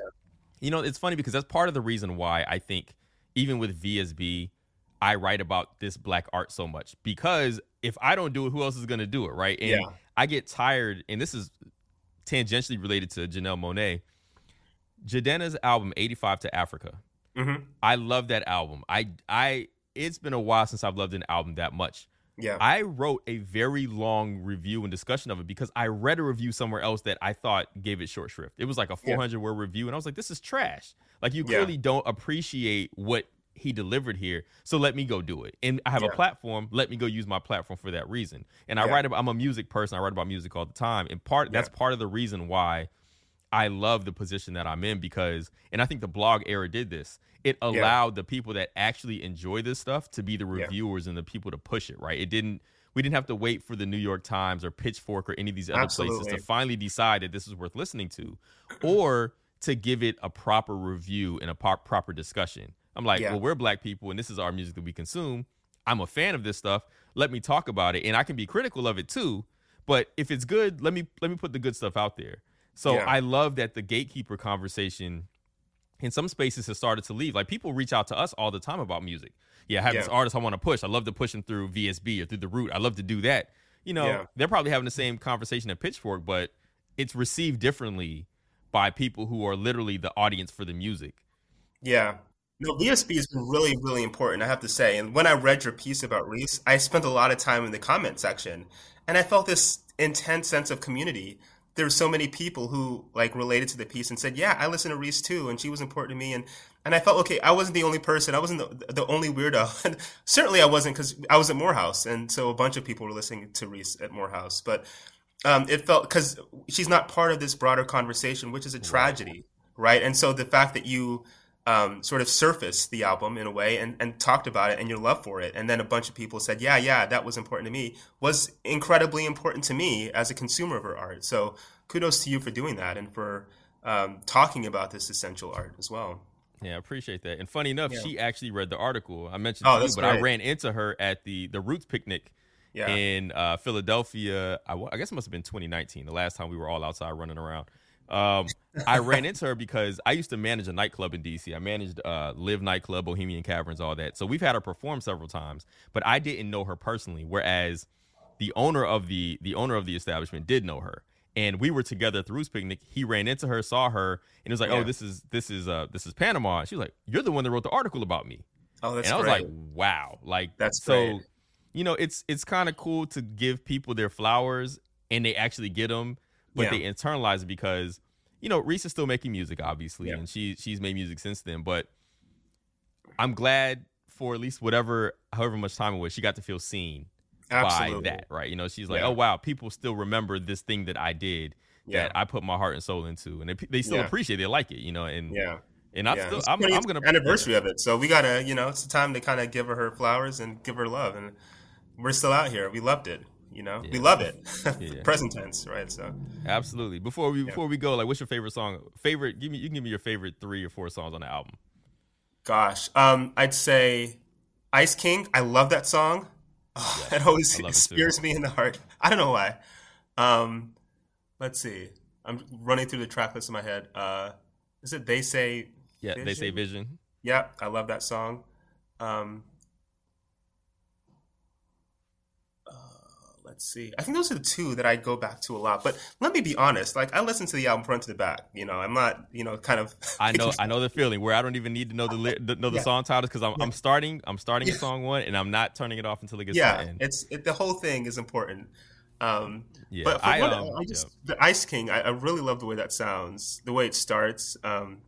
You know, it's funny because that's part of the reason why I think even with VSB, I write about this black art so much because if I don't do it, who else is to do it, right? And Yeah. I get tired, and this is tangentially related to Janelle Monáe. Jidenna's album, 85 to Africa. Mhm. I love that album. I I it's been a while since I've loved an album that much. Yeah. I wrote a very long review and discussion of it because I read a review somewhere else that I thought gave it short shrift. It was like a Yeah. 400 word review, and I was like, this is trash. Like, you Yeah. clearly don't appreciate what he delivered here. So let me go do it. And I have a platform. Let me go use my platform for that reason. And I write about, I'm a music person. I write about music all the time. And part, that's part of the reason why I love the position that I'm in because, and I think the blog era did this. It allowed the people that actually enjoy this stuff to be the Yeah. reviewers and the people to push it, right? It didn't, we didn't have to wait for the New York Times or Pitchfork or any of these other places to finally decide that this is worth listening to or to give it a proper review and a proper discussion. I'm like, Yeah. well, we're black people and this is our music that we consume. I'm a fan of this stuff. Let me talk about it and I can be critical of it too. But if it's good, let me let me put the good stuff out there. So Yeah. I love that the gatekeeper conversation in some spaces has started to leave. Like people reach out to us all the time about music. Yeah, I have this artist I want to push. I love to push them through VSB or through the root. I love to do that. You know, Yeah. they're probably having the same conversation at Pitchfork, but it's received differently by people who are literally the audience for the music. Yeah. No, VSB has been really, really important, I have to say. And when I read your piece about Res, I spent a lot of time in the comment section and I felt this intense sense of community. There were so many people who like related to the piece and said, Yeah, I listen to Res too, and she was important to me. And and I felt okay, I wasn't the only person, I wasn't the, the only weirdo. And certainly I wasn't because I was at Morehouse, and so a bunch of people were listening to Res at Morehouse. But um, it felt because she's not part of this broader conversation, which is a tragedy, right? And so the fact that you um, sort of surfaced the album in a way and, and talked about it and your love for it, and then a bunch of people said, "Yeah, yeah, that was important to me," was incredibly important to me as a consumer of her art. So kudos to you for doing that and for um, talking about this essential art as well. Yeah, I appreciate that. And funny enough, Yeah. she actually read the article. I mentioned Oh, to you, but I ran into her at the the Roots picnic Yeah, in uh, Philadelphia. I, I guess it must have been 2019, the last time we were all outside running around. Um, I ran into her because I used to manage a nightclub in DC. I managed uh, Live Nightclub, Bohemian Caverns, all that. So we've had her perform several times, but I didn't know her personally. Whereas the owner of the the owner of the establishment did know her, and we were together at the Roots picnic. He ran into her, saw her, and was like, Yeah. "Oh, this is this is uh this is Panama." She was like, "You're the one that wrote the article about me." oh, that's and I was great. like, "Wow!" Like That's so. great. You know, it's it's kind of cool to give people their flowers and they actually get them. but Yeah. they internalize it because you know Res is still making music, obviously, Yeah. and she she's made music since then. But I'm glad for at least whatever, however much time it was, she got to feel seen Absolutely. by that, right? You know, she's like, Yeah. oh wow, people still remember this thing that I did Yeah. that I put my heart and soul into, and they, they still appreciate, it, they like it, you know, and Yeah. and I'm still, I'm, I'm gonna anniversary of it, so we gotta, you know, it's the time to kind of give her her flowers and give her love, and we're still out here. We loved it, you know, we love it. Yeah. Present tense, right? So, Absolutely. Before we before we go, like, what's your favorite song? Favorite? Give me. You can give me your favorite three or four songs on the album. gosh, um, I'd say Ice King. I love that song. Oh, it always I love it too. spears me in the heart. I don't know why. Um, let's see. I'm running through the track list in my head. Uh, is it They Say? Yeah, they say Vision. Yeah, I love that song. Um, let's see. I think those are the two that I go back to a lot. But let me be honest. Like I listen to the album front to the back. You know, I'm not. You know, kind of. I know, I know the feeling where I don't even need to know the li- the- know the Yeah. song titles because I'm, I'm starting, I'm starting Yeah. a song one, and I'm not turning it off until it gets to yeah, the end. it's it, the whole thing is important. Um, Yeah, but I, one, um, I just the Ice King. I, I really love the way that sounds, the way it starts, um,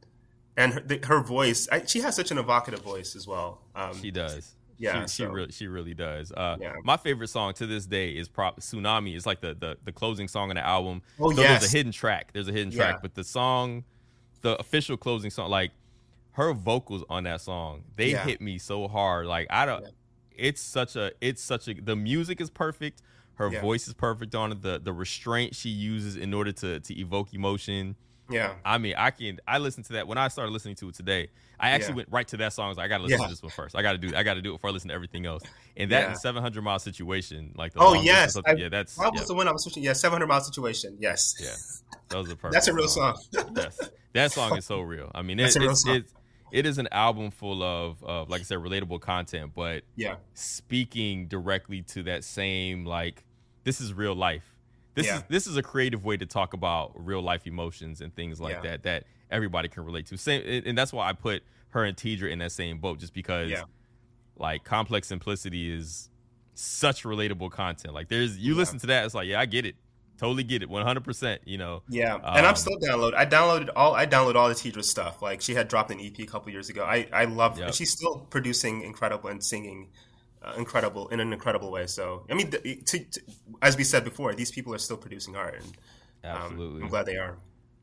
and her, the, her voice. I, she has such an evocative voice as well. Um, She does. Yeah, she, she really she really does. Uh, Yeah. My favorite song to this day is prop Tsunami. It's like the, the the closing song on the album. Oh, So yes. There's a hidden track. There's a hidden track, Yeah. but the song, the official closing song, like her vocals on that song, they Yeah. hit me so hard. Like I don't. It's such a. It's such a. The music is perfect. Her voice is perfect on it. The the restraint she uses in order to to evoke emotion. Yeah, I mean, I can. I listened to that when I started listening to it today. I actually Yeah. went right to that song. I was like, I gotta listen Yeah. to this one first. I gotta do. I gotta do it before I listen to everything else. And that Yeah. 700 mile situation, like the Oh yes, I- yeah, that's yeah, was the one I was switching? Yeah, seven hundred mile situation. Yes, yeah, those are perfect. that's a real song. Yes. That song is so real. I mean, it, a it's, song. it's it is an album full of, of like I said, relatable content, but yeah, speaking directly to that same like this is real life. This Yeah. is this is a creative way to talk about real life emotions and things like Yeah. that that everybody can relate to. Same, and that's why I put her and Teedra in that same boat, just because Yeah. like complex simplicity is such relatable content. Like there's you listen to that, it's like yeah, I get it, totally get it, one hundred percent. You know, yeah. and I'm Um, still download. I downloaded all. I downloaded all the Teedra stuff. Like she had dropped an EP a couple years ago. I I love. Yep. She's still producing incredible and singing. Uh, incredible in an incredible way. So I mean, th- to, to, as we said before, these people are still producing art, and um, absolutely. I'm glad they are.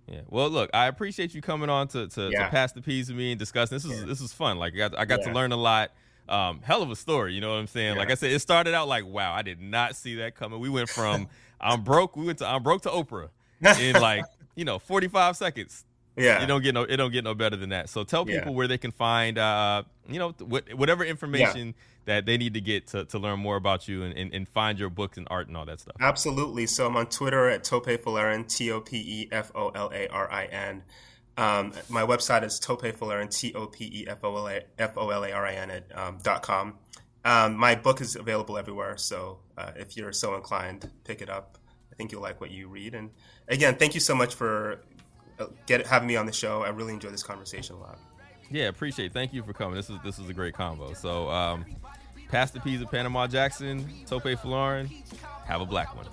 Yeah. Well, look, I appreciate you coming on to to, Yeah. to pass the peas to me and discuss. This is this is fun. Like I got I got to learn a lot. Um, hell of a story. You know what I'm saying? Like I said, it started out like wow, I did not see that coming. We went from I'm broke. We went to I'm broke to Oprah in like you know 45 seconds. Yeah, It don't get no it don't get no better than that. So tell Yeah. people where they can find uh you know wh- whatever information that they need to get to, to learn more about you and, and, and find your books and art and all that stuff. Absolutely. So I'm on Twitter at Topé Folarin, T O P E F O L A R I N. Um, my website is Topé Folarin, T O P E F O L A F O L A R I N at um, dot com. Um, my book is available everywhere, so uh, if you're so inclined, pick it up. I think you'll like what you read. And again, thank you so much for uh, get having me on the show. I really enjoyed this conversation a lot. Yeah, appreciate. it. Thank you for coming. This is this is a great combo. So, um, pass the peas of Panama Jackson, Topé Folarin. Have a black one.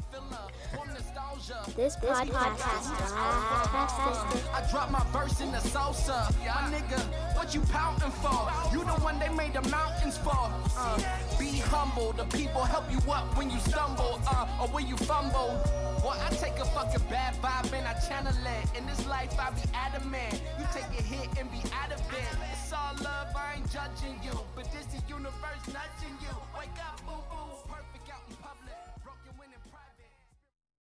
This podcast is Blacktastic. I drop my verse in the salsa. My nigga, what you pouting for? You the one they made the mountains for. Uh, be humble. The people help you up when you stumble uh, or when you fumble. Boy, I take a fucking bad vibe and I channel it. In this life, I be adamant. You take a hit and be out of it. It's all love, I ain't judging you. But this the universe nudging you. Wake up, boo boo.